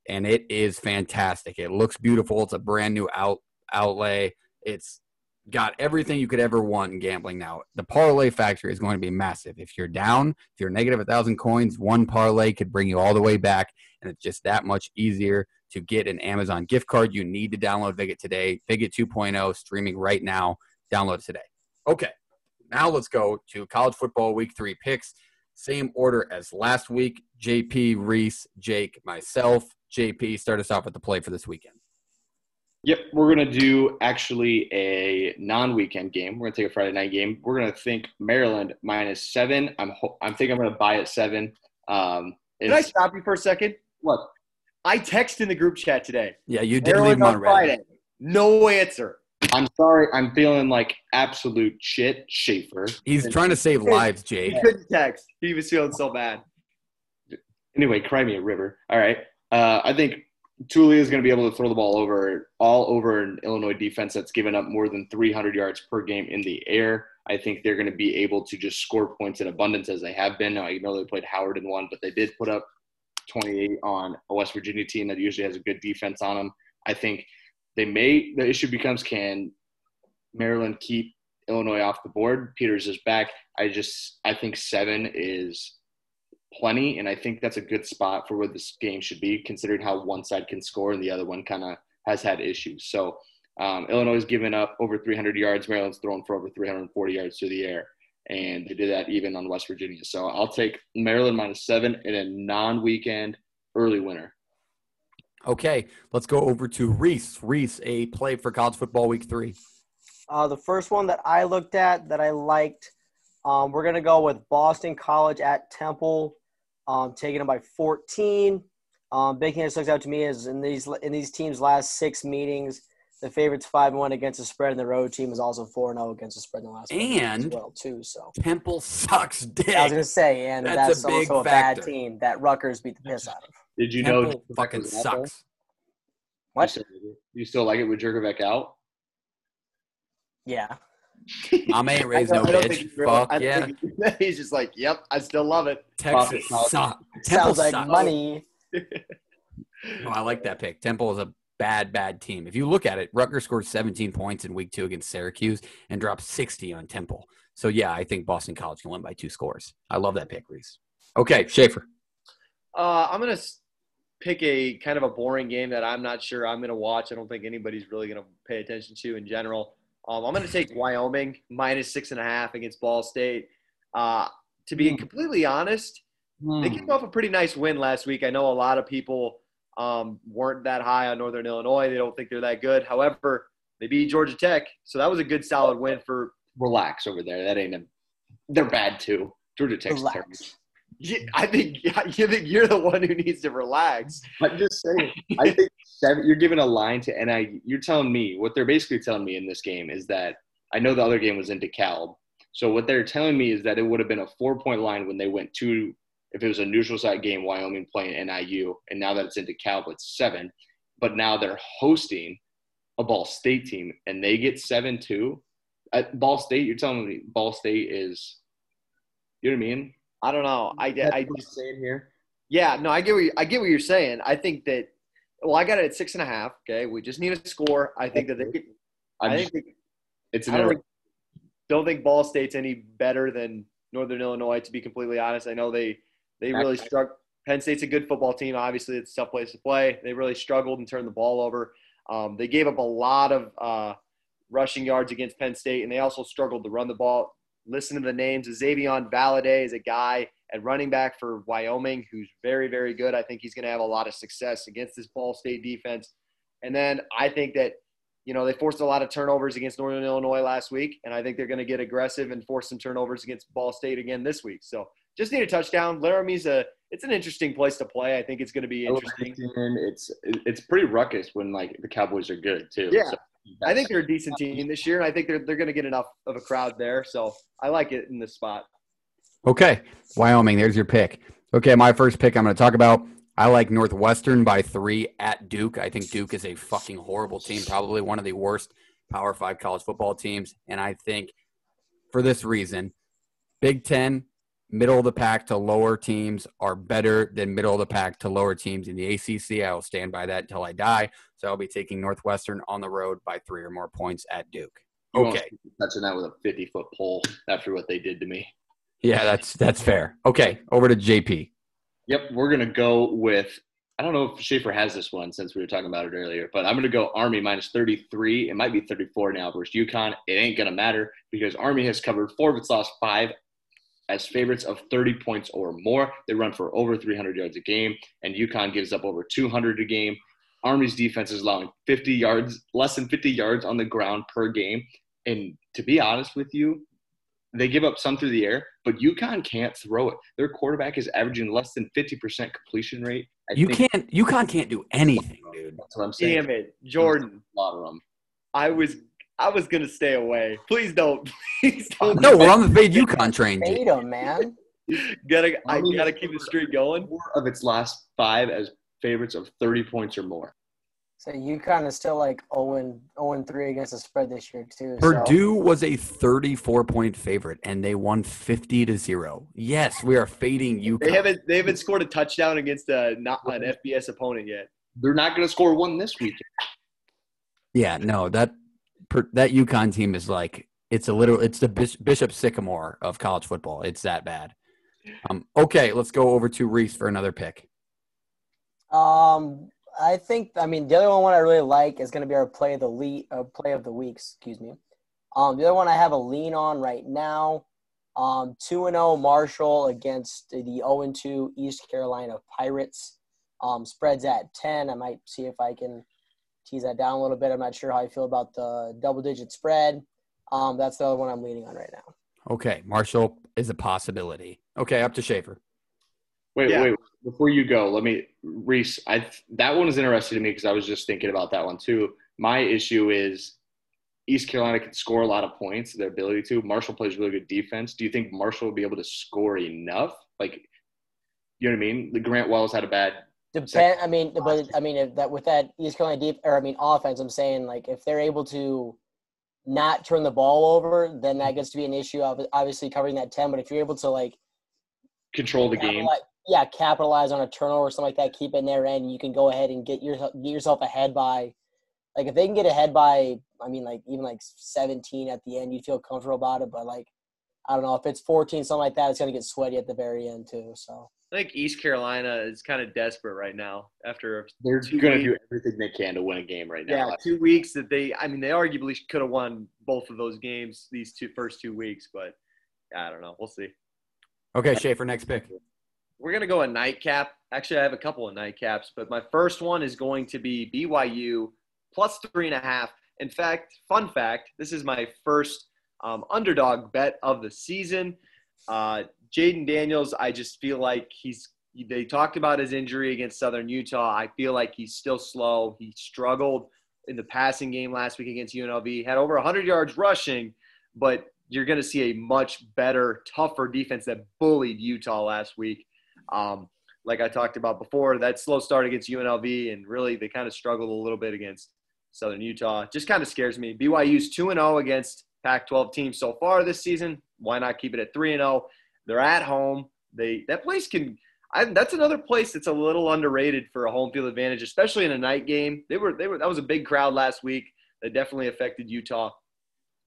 and it is fantastic. It looks beautiful. It's a brand new out outlay. It's got everything you could ever want in gambling now. The parlay factor is going to be massive. If you're down, if you're negative a thousand coins, one parlay could bring you all the way back, and it's just that much easier to get an Amazon gift card. You need to download Viget today. Viget 2.0 streaming right now. Download it today. Okay, now let's go to college football week three picks. Same order as last week. JP, Reese, Jake, myself. JP, start us off with the play for this weekend. Yep, we're gonna do actually a non-weekend game. We're gonna take a Friday night game. We're gonna think Maryland minus seven. I'm ho- I'm thinking I'm gonna buy at seven. Um, Can I stop you for a second? What? I texted in the group chat today. Yeah, you did Maryland leave them on on. Friday. No answer. I'm sorry. I'm feeling like absolute shit, Schaefer. He's trying to save lives, Jake. He couldn't text. He was feeling so bad. Anyway, cry me a river. All right. Uh, I think Taulia is going to be able to throw the ball over all over an Illinois defense that's given up more than 300 yards per game in the air. I think they're going to be able to just score points in abundance as they have been. Now, I know they played Howard in one, but they did put up 28 on a West Virginia team that usually has a good defense on them. I think they may. The issue becomes can Maryland keep Illinois off the board? Peters is back. I just I think seven is plenty, and I think that's a good spot for where this game should be, considering how one side can score and the other one kind of has had issues. So um, Illinois has given up over 300 yards. Maryland's thrown for over 340 yards through the air, and they did that even on West Virginia. So I'll take Maryland minus seven in a non-weekend early winner. Okay, let's go over to Reese. Reese, a play for college football week three. Uh, the first one that I looked at that I liked, um, we're gonna go with Boston College at Temple, um, taking them by 14. Um, big thing that sticks out to me is in these in these teams' last six meetings, the favorites five and one against the spread, and the road team is also four and zero against the spread in the last. four And- as well too. So Temple sucks dick. I was gonna say, and That's that's, a big also a factor. bad team that Rutgers beat the piss out of. Did you know fucking Jurkovec was out there? sucks. You What? still, you still like it with Jurkovec out? Yeah. Mom ain't I raised don't- no I don't think bitch. he's Fuck I yeah. think he's just like, yep, I still love it. Texas College. sucks. Temple Sounds like sucks. money. Oh, I like that pick. Temple is a bad, bad team. If you look at it, Rutgers scored 17 points in week two against Syracuse and dropped 60 on Temple. So, yeah, I think Boston College can win by two scores. I love that pick, Reese. Okay, Schaefer. Uh, I'm gonna pick a kind of a boring game that I'm not sure I'm gonna watch. I don't think anybody's really gonna pay attention to in general. Um, I'm gonna take Wyoming minus six and a half against Ball State. Uh, to be completely honest, they came off a pretty nice win last week. I know a lot of people um, weren't that high on Northern Illinois. They don't think they're that good. However, they beat Georgia Tech, so that was a good, solid win for. Relax over there. That ain't a. They're bad too. Georgia Tech's terrible. Relax. Yeah, I think you think you're the one who needs to relax. I'm just saying. I think seven, you're giving a line to NIU. You're telling me what they're basically telling me in this game is that I know the other game was in DeKalb. So what they're telling me is that it would have been a four point line when they went to if it was a neutral site game, Wyoming playing NIU, and now that it's in DeKalb, it's seven. But now they're hosting a Ball State team, and they get seven too. At uh, Ball State, you're telling me Ball State is, you know what I mean? I don't know. I, I That's what I'm just saying here. Yeah, no, I get what you, I get what you're saying. I think that. Well, I got it at six and a half. Okay, we just need a score. I think that they. Could, I'm I just, think. It's an I don't don't think Ball State's any better than Northern Illinois. To be completely honest, I know they they really struggled. Penn State's a good football team. Obviously, it's a tough place to play. They really struggled and turned the ball over. Um, they gave up a lot of uh, rushing yards against Penn State, and they also struggled to run the ball. Listen to the names. Xazavian Valladay is a guy at running back for Wyoming who's very, very good. I think he's going to have a lot of success against this Ball State defense. And then I think that, you know, they forced a lot of turnovers against Northern Illinois last week, and I think they're going to get aggressive and force some turnovers against Ball State again this week. So just need a touchdown. Laramie's a it's an interesting place to play. I think it's going to be oh, interesting. It's it's pretty ruckus when like the Cowboys are good too. Yeah. So I think they're a decent team this year, and I think they're they're going to get enough of a crowd there. So I like it in this spot. Okay, Wyoming, there's your pick. Okay, my first pick I'm going to talk about. I like Northwestern by three at Duke. I think Duke is a fucking horrible team, probably one of the worst Power Five college football teams. And I think for this reason, Big Ten, middle of the pack to lower teams are better than middle of the pack to lower teams in the ACC. I will stand by that until I die. So I'll be taking Northwestern on the road by three or more points at Duke. Okay. touching that with a 50 foot pole after what they did to me. Yeah, that's that's fair. Okay, over to JP. Yep, we're gonna go with. I don't know if Schaefer has this one since we were talking about it earlier, but I'm gonna go Army minus 33. It might be 34 now versus UConn. It ain't gonna matter because Army has covered four of its last five as favorites of 30 points or more. They run for over 300 yards a game, and UConn gives up over 200 a game. Army's defense is allowing 50 yards, less than 50 yards on the ground per game. And to be honest with you, they give up some through the air, but UConn can't throw it. Their quarterback is averaging less than 50% completion rate. I You think can't UConn can't do anything, dude. That's what I'm saying. Damn it, Jordan! A lot of them. I was I was gonna stay away. Please don't. Please don't. No, we're on the fade UConn train. Jake. Hate 'em, man. gotta I Army gotta keep the covered streak going. Four of its last five as favorites of 30 points or more. So UConn is still like 0 0 3 against the spread this year too. so- Purdue was a 34 point favorite and they won 50 to 0. Yes, we are fading UConn. They haven't they haven't scored a touchdown against a not an FBS opponent yet. They're not going to score one this week. yeah, no, that per, that UConn team is like it's a little it's the Bishop Sycamore of college football. It's that bad. Um, okay, let's go over to Reese for another pick. Um, I think I mean the other one I really like is going to be our play of the lead, uh, play of the week. Excuse me. Um, the other one I have a lean on right now. Um, two and zero Marshall against the zero and two East Carolina Pirates. Um, spreads at ten. I might see if I can tease that down a little bit. I'm not sure how I feel about the double digit spread. Um, that's the other one I'm leaning on right now. Okay, Marshall is a possibility. Okay, up to Schaefer. Wait, Yeah. wait. Before you go, let me, Reese. I that one is interesting to me because I was just thinking about that one too. My issue is East Carolina can score a lot of points. Their ability to. Marshall plays really good defense. Do you think Marshall will be able to score enough? Like, you know what I mean? The Grant Wells had a bad. Depend. I mean, but I mean, if that with that East Carolina deep, or I mean, offense. I'm saying like if they're able to not turn the ball over, then that gets to be an issue. of Obviously, covering that ten. But if you're able to like Control the game. yeah, capitalize on a turnover or something like that, keep it in their end, you can go ahead and get your get yourself ahead by. Like if they can get ahead by, I mean, like even like 17 at the end, you feel comfortable about it. But like, I don't know if it's 14, something like that, it's gonna get sweaty at the very end too. So I think East Carolina is kind of desperate right now after They're going to do everything they can to win a game right now. yeah two weeks that they I mean they arguably could have won both of those games these two first two weeks, but I don't know. We'll see. Okay, Schaefer, next pick. We're gonna go a nightcap. Actually, I have a couple of nightcaps, but my first one is going to be BYU plus three and a half. In fact, fun fact: this is my first um, underdog bet of the season. Uh, Jayden Daniels, I just feel like he's. They talked about his injury against Southern Utah. I feel like he's still slow. He struggled in the passing game last week against UNLV. Had over 100 yards rushing, but you're going to see a much better, tougher defense that bullied Utah last week. Um, like I talked about before, that slow start against UNLV, and really they kind of struggled a little bit against Southern Utah. Just kind of scares me. BYU's 2 0 against Pac 12 teams so far this season. Why not keep it at 3 0? They're at home. They That place can. I, that's another place that's a little underrated for a home field advantage, especially in a night game. They were they were that was a big crowd last week that definitely affected Utah.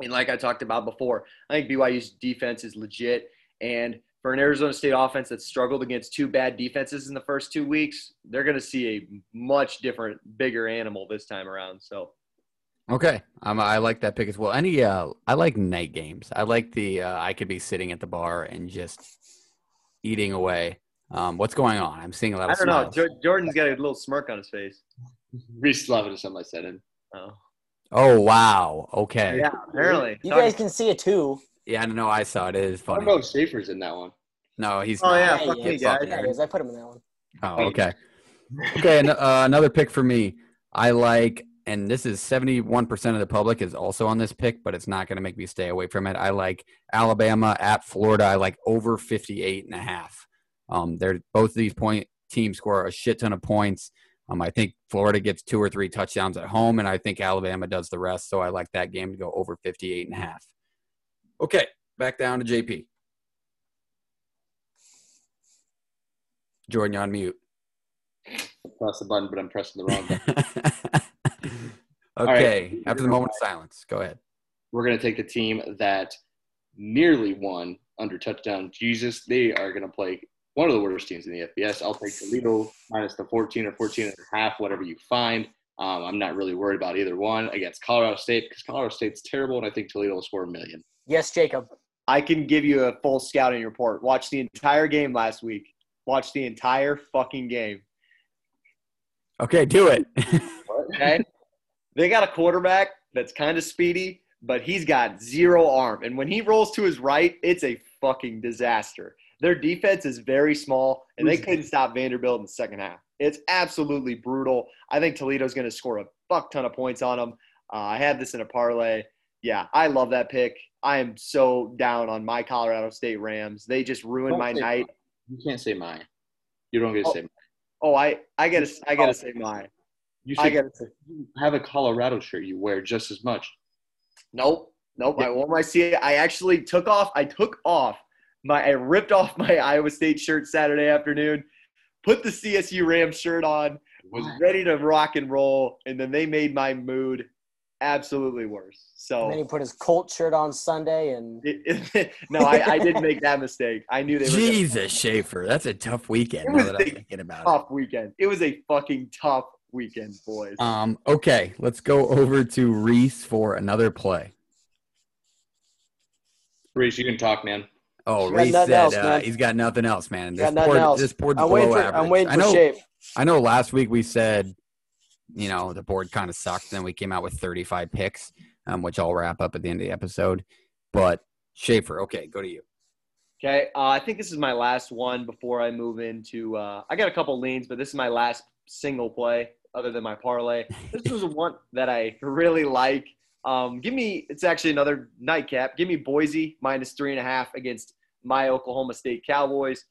And like I talked about before, I think BYU's defense is legit. And for an Arizona State offense that struggled against two bad defenses in the first two weeks, they're going to see a much different, bigger animal this time around. So, Okay, um, I like that pick as well. Any, uh, I like night games. I like the uh, I could be sitting at the bar and just eating away. Um, what's going on? I'm seeing a lot Of I don't know. smiles. Jor- Jordan's got a little smirk on his face. Reese loving is something I said in. Oh, Oh wow. Okay. yeah, apparently. You guys can see it too. Yeah, no, I saw it. It is I funny. don't know if Schaefer's in that one. No, he's. Oh, not. yeah, Yeah, fuck yeah, me, guys. fucking is. I put him in that one. Oh, okay. Okay, and, uh, another pick for me. I like, and this is 71% of the public is also on this pick, but it's not going to make me stay away from it. I like Alabama at Florida. I like over 58 and a half. Um, they're both of these point teams score a shit ton of points. Um, I think Florida gets two or three touchdowns at home, and I think Alabama does the rest. So I like that game to go over 58 and a half. Okay, back down to JP. Jordan, you're on mute. Press the button, but I'm pressing the wrong button. okay. right. After the moment of silence, go ahead. We're going to take the team that nearly won under touchdown Jesus. They are going to play one of the worst teams in the FBS. I'll take Toledo minus the 14 or 14 and a half, whatever you find. Um, I'm not really worried about either one against Colorado State because Colorado State's terrible, and I think Toledo will score a million. Yes, Jacob. I can give you a full scouting report. Watch the entire game last week. Watch the entire fucking game. Okay, do it. Okay. They got a quarterback that's kind of speedy, but he's got zero arm. And when he rolls to his right, it's a fucking disaster. Their defense is very small, and they couldn't stop Vanderbilt in the second half. It's absolutely brutal. I think Toledo's going to score a fuck ton of points on them. Uh, I had this in a parlay. Yeah, I love that pick. I am so down on my Colorado State Rams. They just ruined my night. You can't say mine. You don't get to Oh. say mine. Oh, I I gotta I gotta say mine. You I should gotta say have a Colorado shirt you wear just as much. Nope, nope. I wore my C. I actually took off. I took off my. I ripped off my Iowa State shirt Saturday afternoon, put the CSU Rams shirt on, was Why? ready to rock and roll, and then they made my mood absolutely worse. And then he put his Colt shirt on Sunday, and It, it, no, I, I didn't make that mistake. I knew they were Jesus, Schaefer. That's a tough weekend It now was that I'm thinking about it. tough weekend. It was a fucking tough weekend, boys. Um, okay, let's go over to Reese for another play. Reese, you can talk, man. Oh, He's Reese said else, uh, he's got nothing else, man. This got nothing poor, else. this board's I'm below waiting for average. I'm waiting I know, shape. I know last week we said, you know, the board kind of sucked. Then we came out with 35 picks, um, which I'll wrap up at the end of the episode. But Schaefer, okay, go to you. Okay, uh, I think this is my last one before I move into. Uh, I got a couple leans, but this is my last single play other than my parlay. This was one that I really like. Um, give me, it's actually another nightcap. Give me Boise minus three and a half against my Oklahoma State Cowboys.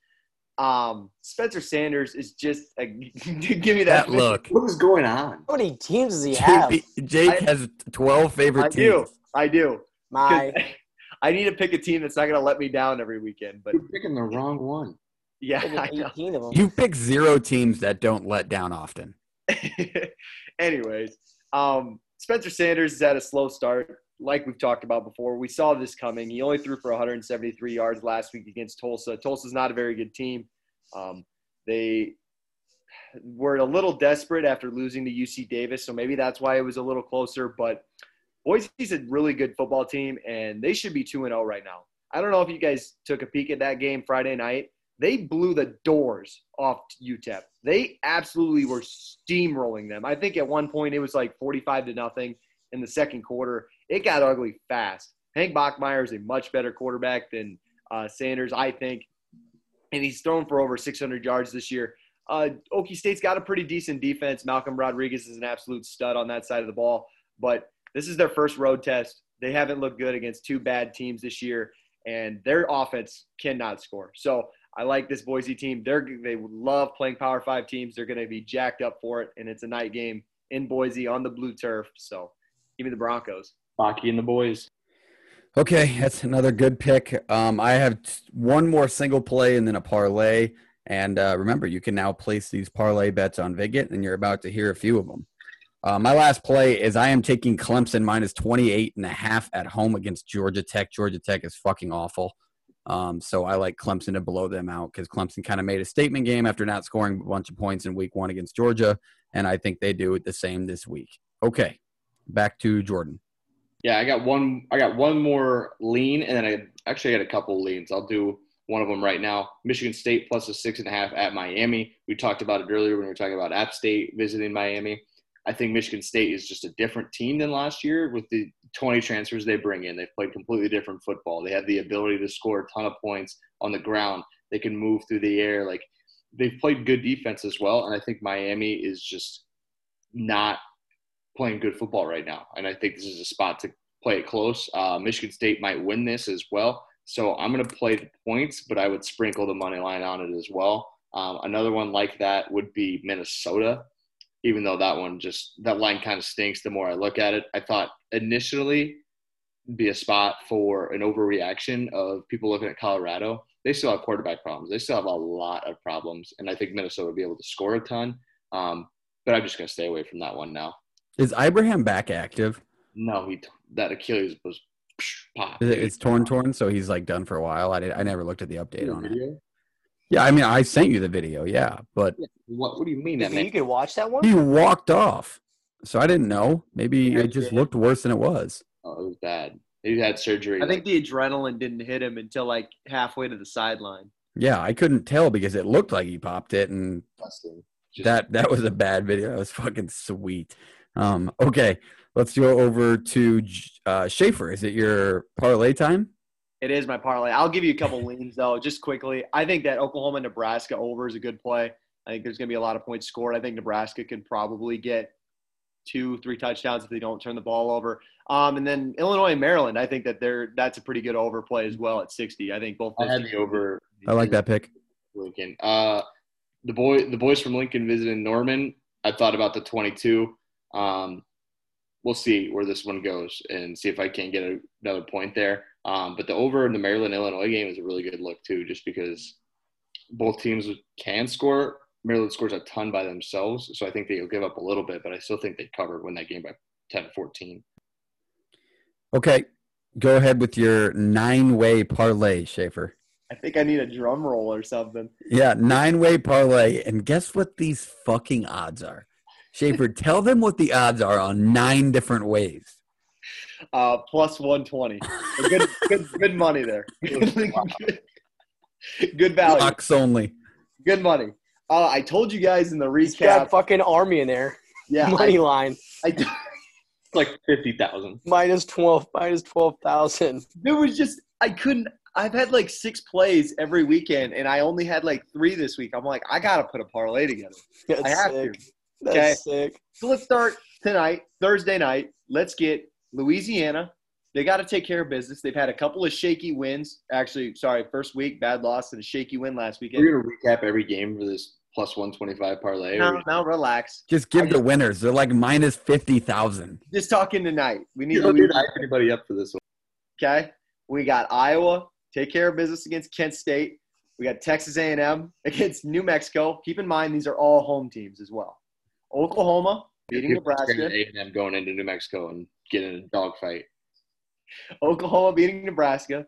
Um, Spencer Sanders is just a, give me that, That look. What is going on? how many teams does he have? Jake I- has 12 favorite teams. I do. I do. My I need to pick a team that's not going to let me down every weekend. But You're picking the wrong one. yeah, I know. 18 of them. You pick zero teams that don't let down often. Anyways, um, Spencer Sanders is at a slow start, like we've talked about before. We saw this coming. He only threw for 173 yards last week against Tulsa. Tulsa's not a very good team. Um, they were a little desperate after losing to UC Davis, so maybe that's why it was a little closer. But Boise's a really good football team, and they should be 2 0 right now. I don't know if you guys took a peek at that game Friday night. They blew the doors off UTEP. They absolutely were steamrolling them. I think at one point it was like 45 to nothing in the second quarter. It got ugly fast. Hank Bachmeier is a much better quarterback than uh, Sanders, I think, and he's thrown for over 600 yards this year. Uh, Okie State's got a pretty decent defense. Malcolm Rodriguez is an absolute stud on that side of the ball, but this is their first road test. They haven't looked good against two bad teams this year, and their offense cannot score. So I like this Boise team. They're they love playing Power Five teams. They're going to be jacked up for it, and it's a night game in Boise on the blue turf. So give me the Broncos. Baki and the boys. Okay, that's another good pick. Um, I have t- one more single play and then a parlay. And uh, remember, you can now place these parlay bets on Viget, and you're about to hear a few of them. Uh, my last play is I am taking Clemson minus 28 and a half at home against Georgia Tech. Georgia Tech is fucking awful. Um, so I like Clemson to blow them out because Clemson kind of made a statement game after not scoring a bunch of points in week one against Georgia. And I think they do it the same this week. Okay. Back to Jordan. Yeah, I got one. I got one more lean, and then I actually got a couple leans. I'll do one of them right now. Michigan State plus a six and a half at Miami. We talked about it earlier when we were talking about App State visiting Miami. I think Michigan State is just a different team than last year with the 20 transfers they bring in. They've played completely different football. They have the ability to score a ton of points on the ground. They can move through the air. Like they've played good defense as well. And I think Miami is just not playing good football right now. And I think this is a spot to play it close. Uh, Michigan State might win this as well. So I'm going to play the points, but I would sprinkle the money line on it as well. Um, another one like that would be Minnesota, even though that one just that line kind of stinks. The more I look at it, I thought initially be a spot for an overreaction of people looking at Colorado. They still have quarterback problems. They still have a lot of problems, and I think Minnesota would be able to score a ton. Um, but I'm just going to stay away from that one now. Is Ibrahim back active? No, he that Achilles was pop. It's torn, torn, so he's like done for a while. I did, I never looked at the update on it. Video? Yeah, I mean, I sent you the video, yeah, but What, what do you mean You, that can- you man? can watch that one. he walked off, so I didn't know. Maybe it just looked worse than it was. Oh, it was bad. He had surgery. I think the adrenaline didn't hit him until like halfway to the sideline. Yeah, I couldn't tell because it looked like he popped it, and disgusting. Just- that that was a bad video. That was fucking sweet. Um, okay, let's go over to J- uh, Schaefer. Is it your parlay time? It is my parlay. I'll give you a couple leans though, just quickly. I think that Oklahoma Nebraska over is a good play. I think there's going to be a lot of points scored. I think Nebraska can probably get two, three touchdowns if they don't turn the ball over. Um, and then Illinois and Maryland, I think that they're that's a pretty good overplay as well at 60. I think both. I had the over. I like that pick. Lincoln. Uh, the boy, the boys from Lincoln visiting Norman. I thought about the 22. Um, we'll see where this one goes and see if I can get a, another point there. Um, but the over in the Maryland Illinois game is a really good look too, just because both teams can score. Maryland scores a ton by themselves, so I think they'll give up a little bit, but I still think they cover win that game by 10 14. Okay, go ahead with your nine-way parlay, Schaefer. I think I need a drum roll or something. Yeah, nine-way parlay, and guess what these fucking odds are? Schaefer, tell them what the odds are on nine different ways. Uh, plus 120. good, good, good money there. good value. Locks only. Good money. Uh, I told you guys in the He's got recap. fucking army in there. Yeah, Money I, line I, It's like 50,000. minus twelve, minus twelve thousand. It was just I couldn't. I've had like six plays every weekend, and I only had like three this week. I'm like, I gotta put a parlay together. That's I have sick. to. That's Okay. sick. So let's start tonight, Thursday night. Let's get Louisiana. They got to take care of business. They've had a couple of shaky wins. Actually, sorry, first week bad loss and a shaky win last weekend. We're going to recap every game for this plus 125 parlay. Now, now relax. Just give the winners. They're like minus fifty thousand. Just talking tonight. We need You don't to Louisiana. hype anybody up for this one. Okay, we got Iowa take care of business against Kent State. We got Texas A&M against New Mexico. Keep in mind these are all home teams as well. Oklahoma beating People Nebraska. A&M going into New Mexico and getting a dogfight. Oklahoma beating Nebraska.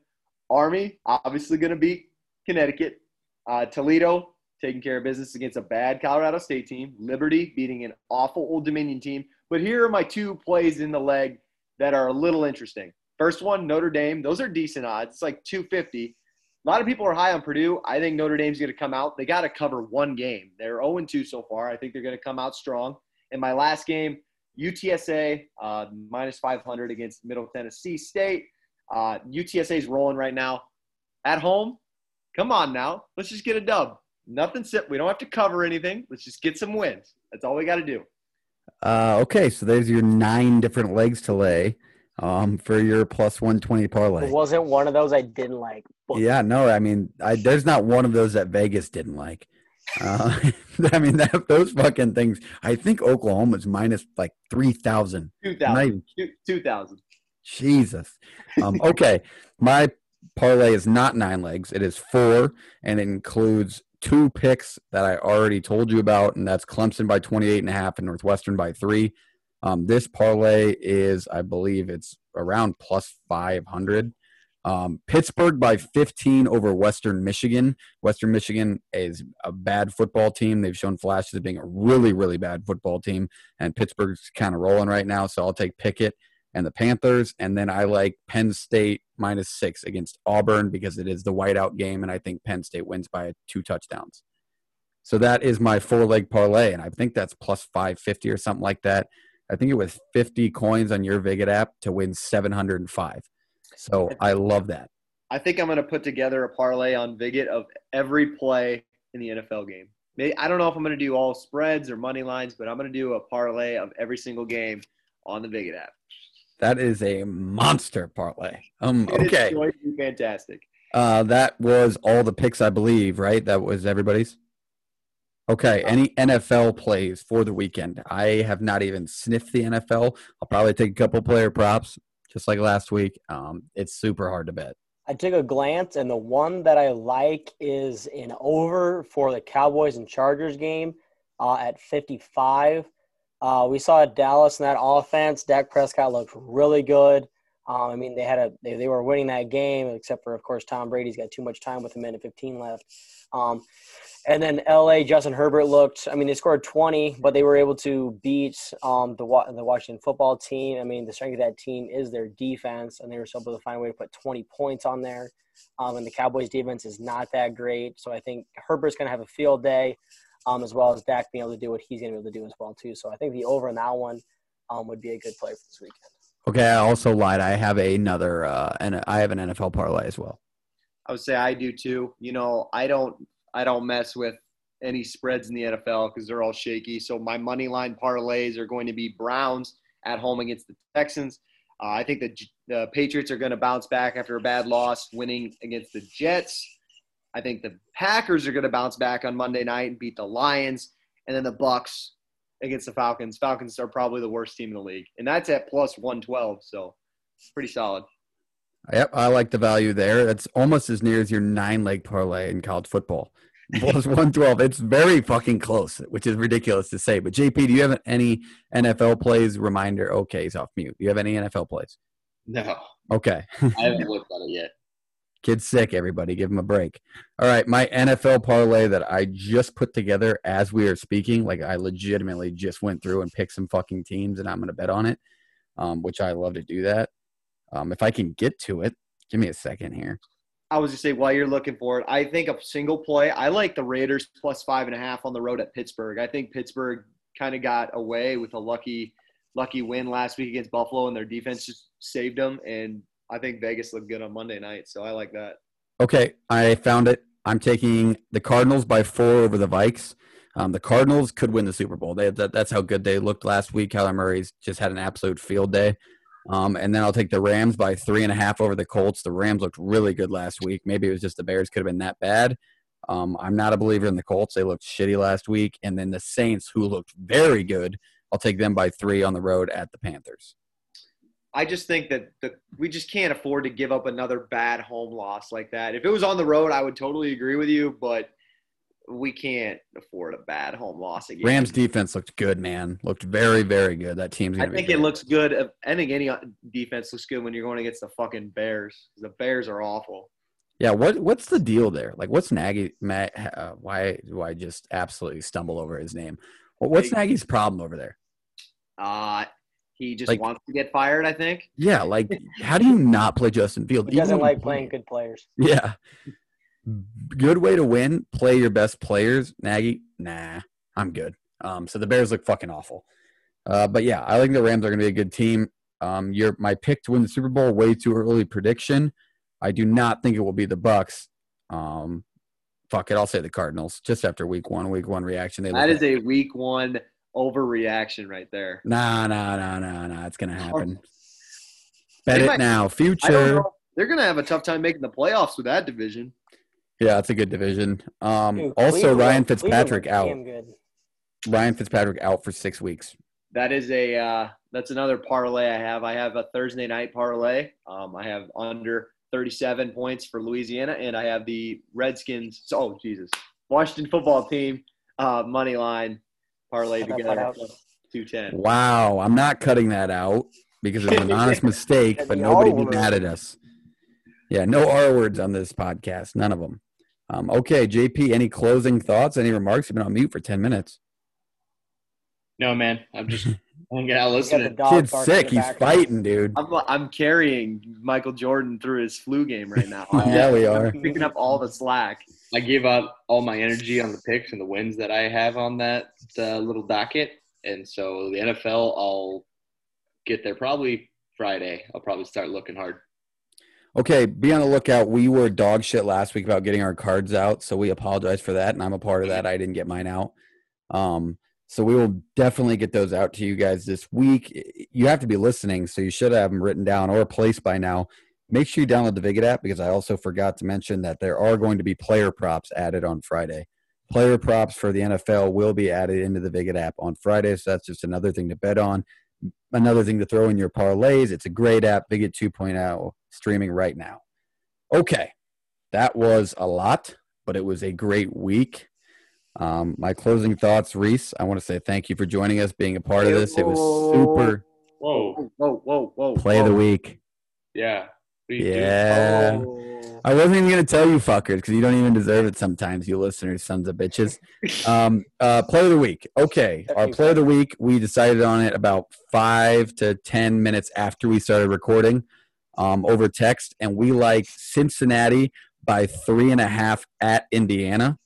Army obviously going to beat Connecticut. Uh, Toledo taking care of business against a bad Colorado State team. Liberty beating an awful Old Dominion team. But here are my two plays in the leg that are a little interesting. First one, Notre Dame. Those are decent odds. It's like 250. A lot of people are high on Purdue. I think Notre Dame's going to come out. They got to cover one game. They're 0 2 so far. I think they're going to come out strong. In my last game, UTSA uh, minus 500 against Middle Tennessee State. Uh, UTSA is rolling right now. At home, come on now. Let's just get a dub. Nothing. Sit. We don't have to cover anything. Let's just get some wins. That's all we got to do. Uh, okay, so there's your nine different legs to lay um, for your plus one twenty parlay. It wasn't one of those I didn't like. But Yeah, no, I mean, I, there's not one of those that Vegas didn't like. Uh, I mean, that, those fucking things. I think Oklahoma's minus like three thousand. Two Not thousand. even Two, two thousand. Jesus. Um, okay, my parlay is not nine legs; it is four, and it includes two picks that I already told you about, and that's Clemson by 28 and a half and Northwestern by three. Um, this parlay is, I believe, it's around plus 500. Um, Pittsburgh by 15 over Western Michigan. Western Michigan is a bad football team. They've shown flashes of being a really, really bad football team, and Pittsburgh's kind of rolling right now. So I'll take Pickett and the Panthers, and then I like Penn State minus six against Auburn because it is the whiteout game, and I think Penn State wins by two touchdowns. So that is my four leg parlay, and I think that's plus 550 or something like that. I think it was 50 coins on your Viget app to win 705. So I love that. I think I'm going to put together a parlay on Viget of every play in the NFL game. Maybe, I don't know if I'm going to do all spreads or money lines, but I'm going to do a parlay of every single game on the Viget app. That is a monster parlay. Um, okay. going to be fantastic. Uh, that was all the picks, I believe, right? That was everybody's. Okay. Any NFL plays for the weekend? I have not even sniffed the NFL. I'll probably take a couple player props, just like last week. Um, it's super hard to bet. I took a glance, and the one that I like is an over for the Cowboys and Chargers game uh, at 55. Uh, we saw Dallas in that offense. Dak Prescott looked really good. Um, I mean, they had a they, they were winning that game, except for of course Tom Brady's got too much time with a minute 15 left. Um, and then LA, Justin Herbert looked. I mean, they scored 20, but they were able to beat um, the the Washington football team. I mean, the strength of that team is their defense, and they were able to find a way to put 20 points on there. Um, and the Cowboys' defense is not that great, so I think Herbert's going to have a field day, um, as well as Dak being able to do what he's going to be able to do as well too. So I think the over in that one um, would be a good play for this weekend. Okay. I also lied. I have another, uh, and I have an NFL parlay as well. I would say I do too. You know, I don't I don't mess with any spreads in the NFL because they're all shaky. So my money line parlays are going to be Browns at home against the Texans. Uh, I think the, the Patriots are going to bounce back after a bad loss, winning against the Jets. I think the Packers are going to bounce back on Monday night and beat the Lions, and then the Bucks against the Falcons. Falcons are probably the worst team in the league, and that's at plus one twelve. So pretty solid. Yep, I like the value there. That's almost as near as your nine leg parlay in college football. Plus 112. It's very fucking close, which is ridiculous to say. But JP, do you have any NFL plays? Reminder, okay, he's off mute. Do you have any NFL plays? No, Okay. I haven't looked at it yet. Kid's sick, everybody. Give him a break. All right, my NFL parlay that I just put together as we are speaking, like I legitimately just went through and picked some fucking teams and I'm going to bet on it, um, which I love to do that. Um, if I can get to it, give me a second here. I was just say while you're looking for it, I think a single play. I like the Raiders plus five and a half on the road at Pittsburgh. I think Pittsburgh kind of got away with a lucky, lucky win last week against Buffalo, and their defense just saved them. And I think Vegas looked good on Monday night, so I like that. Okay, I found it. I'm taking the Cardinals by four over the Vikes. Um, the Cardinals could win the Super Bowl. They, that, that's how good they looked last week. Kyler Murray's just had an absolute field day. Um, and then I'll take the Rams by three and a half over the Colts. The Rams looked really good last week. Maybe it was just the Bears could have been that bad. Um, I'm not a believer in the Colts. They looked shitty last week. And then the Saints, who looked very good, I'll take them by three on the road at the Panthers. I just think that the, we just can't afford to give up another bad home loss like that. If it was on the road, I would totally agree with you, but we can't afford a bad home loss again. Rams defense looked good, man. Looked very, very good. That team's I think be it looks good. I think any defense looks good when you're going against the fucking Bears. The Bears are awful. Yeah, what what's the deal there? Like, what's Nagy? Ma- uh, why do I just absolutely stumble over his name? What's Nagy's problem over there? Uh, he just Like- wants to get fired, I think. Yeah, like, how do you not play Justin Field? He doesn't Even like playing good players. Yeah, good way to win. Play your best players. Nagy, nah, I'm good. Um, so the Bears look fucking awful. Uh, but yeah, I think the Rams are going to be a good team. Um, your my pick to win the Super Bowl. Way too early prediction. I do not think it will be the Bucks. Um, fuck it, I'll say the Cardinals. Just after Week One, Week One reaction. They That look is a week one overreaction right there. Nah, nah, nah, nah, nah. It's gonna happen. Bet They it might- now. Future. They're gonna have a tough time making the playoffs with that division. Yeah, it's a good division. Um, Dude, also, Ryan Fitzpatrick out. good. Ryan Fitzpatrick out for six weeks. That is a uh, that's another parlay I have. I have a Thursday night parlay. Um, I have under 37 points for Louisiana, and I have the Redskins. Oh Jesus, Washington football team uh, money line parlay Cut that together. out. Two ten. Wow, I'm not cutting that out because it's an honest mistake, but nobody be mad at us. Yeah, no R words on this podcast, none of them. Um, okay, JP, any closing thoughts? Any remarks? You've been on mute for ten minutes. No, man. I'm just hanging out You got the listening. dog Kid's sick. He's fighting, dude. I'm I'm carrying Michael Jordan through his flu game right now. Yeah, we are. I'm picking up all the slack. I give up all my energy on the picks and the wins that I have on that uh, little docket. And so the NFL, I'll get there probably Friday. I'll probably start looking hard. Okay, be on the lookout. We were dog shit last week about getting our cards out, so we apologize for that, and I'm a part of that. I didn't get mine out. Um, so we will definitely get those out to you guys this week. You have to be listening, so you should have them written down or placed by now. Make sure you download the Viget app because I also forgot to mention that there are going to be player props added on Friday. Player props for the NFL will be added into the Viget app on Friday, so that's just another thing to bet on. Another thing to throw in your parlays. It's a great app, Viget 2.0, streaming right now. Okay, that was a lot, but it was a great week. Um, my closing thoughts, Reese. I want to say thank you for joining us, being a part of this. It was super Whoa. Whoa, whoa, whoa! play of the week. Yeah. What do you do? Yeah. Oh. I wasn't even gonna tell you fuckers because you don't even deserve it sometimes, you listeners, sons of bitches. Um, uh, play of the week. Okay, our play of the week. We decided on it about five to ten minutes after we started recording, um, over text, and we like Cincinnati by three and a half at Indiana.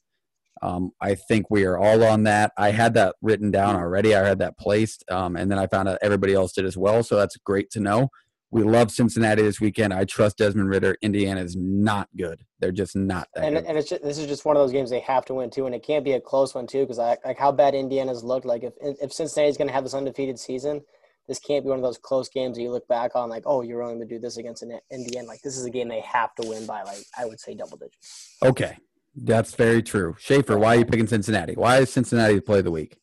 Um, I think we are all on that. I had that written down already. I had that placed, um, and then I found out everybody else did as well. So that's great to know. We love Cincinnati this weekend. I trust Desmond Ridder. Indiana is not good. They're just not that And, good. and it's just, this is just one of those games they have to win too, and it can't be a close one too, because like how bad Indiana's looked. Like if if Cincinnati's going to have this undefeated season, this can't be one of those close games that you look back on like, oh, you're willing to do this against Indiana. Like this is a game they have to win by like I would say double digits. Okay, that's very true. Schaefer, why are you picking Cincinnati? Why is Cincinnati the play of the week?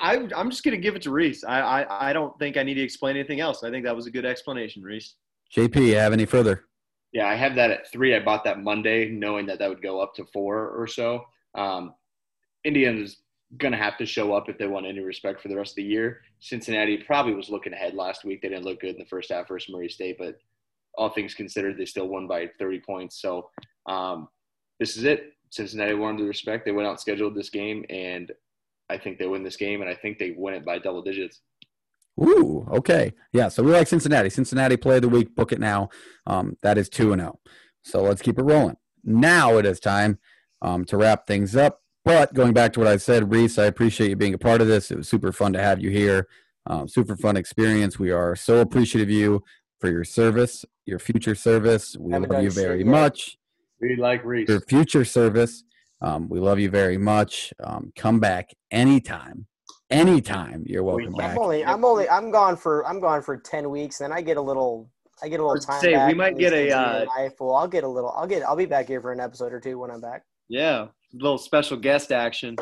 I, I'm just gonna give it to Reese. I, I I don't think I need to explain anything else. I think that was a good explanation, Reese. JP, you have any further? Yeah, I have that at three. I bought that Monday, knowing that that would go up to four or so. Um, Indiana's going to have to show up if they want any respect for the rest of the year. Cincinnati probably was looking ahead last week. They didn't look good in the first half versus Murray State, but all things considered, they still won by 30 points. So um, this is it. Cincinnati wanted the respect. They went out and scheduled this game, and I think they win this game, and I think they win it by double digits. Ooh, okay. Yeah, so we like Cincinnati. Cincinnati play of the week. Book it now. Um, that is 2 and 0. So let's keep it rolling. Now it is time um, to wrap things up. But going back to what I said, Reese, I appreciate you being a part of this. It was super fun to have you here. Um, super fun experience. We are so appreciative of you for your service, your future service. We Haven't love done you shit very yet. much. We like Reese. Your future service. Um, we love you very much. Um, come back anytime. Anytime. You're welcome We- back. I'm only I'm only I'm gone for I'm gone for ten weeks, then I get a little I get a little time say, we might get these a, things in your uh, life. Well, I'll get a little. I'll get. I'll be back here for an episode or two when I'm back. Yeah, little special guest action.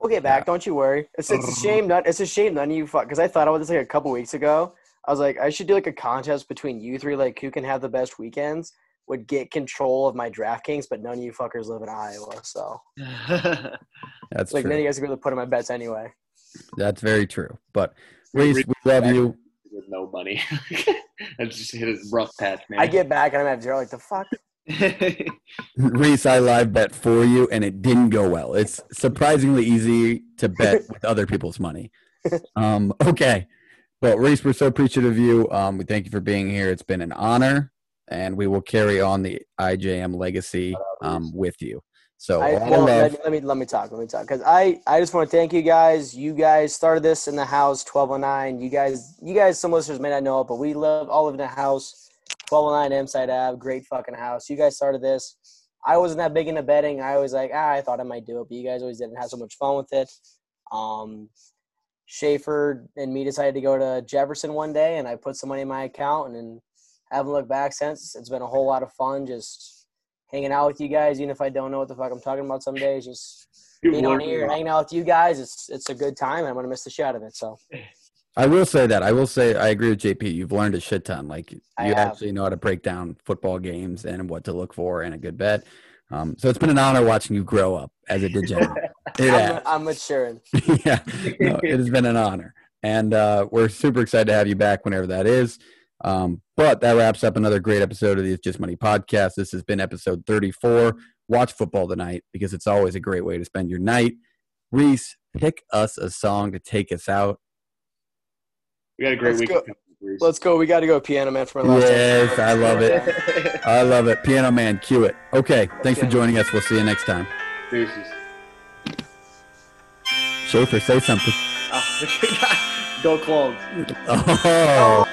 We'll get back. Don't you worry. It's, it's a shame. Not, it's a shame none of you fuck. Because I thought about this like a couple weeks ago. I was like, I should do like a contest between you three, like who can have the best weekends. Would get control of my DraftKings, but none of you fuckers live in Iowa, so That's like true. none of you guys are going to put in my bets anyway. That's very true. But Reese, we love you. with no money. I just hit his rough patch, man. I get back and I'm at zero. Like the fuck. Reese, I live bet for you, and it didn't go well. It's surprisingly easy to bet with other people's money. Um, okay. Well, Reese, we're so appreciative of you. Um, we thank you for being here. It's been an honor, and we will carry on the IJM legacy um, with you. So, I, all well, love. let, let me let me talk. Let me talk because I I just want to thank you guys. You guys started this in the house, twelve oh nine. You guys, you guys, some listeners may not know it, but we live all live in a house, twelve oh nine M Side Ave, great fucking house. You guys started this. I wasn't that big into betting. I was like, ah, I thought I might do it, but you guys always didn't have so much fun with it. Um, Schaefer and me decided to go to Jefferson one day, and I put some money in my account, and then haven't looked back since. It's been a whole lot of fun, just hanging out with you guys, even if I don't know what the fuck I'm talking about some days. Just being on here and hanging out with you guys, it's it's a good time. I'm gonna miss the shit out of it. So I will say that. I will say I agree with JP. You've learned a shit ton. Like you actually know how to break down football games and what to look for and a good bet. Um, so it's been an honor watching you grow up as a degenerate. It I'm, has. I'm maturing. yeah, no, it has been an honor. and uh, we're super excited to have you back whenever that is. Um, but that wraps up another great episode of the It's Just Money podcast. This has been episode 34. Watch football tonight because it's always a great way to spend your night. Reese, pick us a song to take us out. We got a great Let's week. Let's go. We got to go Piano Man for my last Yes, I love it. I love it. Piano Man, cue it. Okay, thanks for joining us. We'll see you next time. Deuces. Schaefer, say something. Oh, go clones. Oh.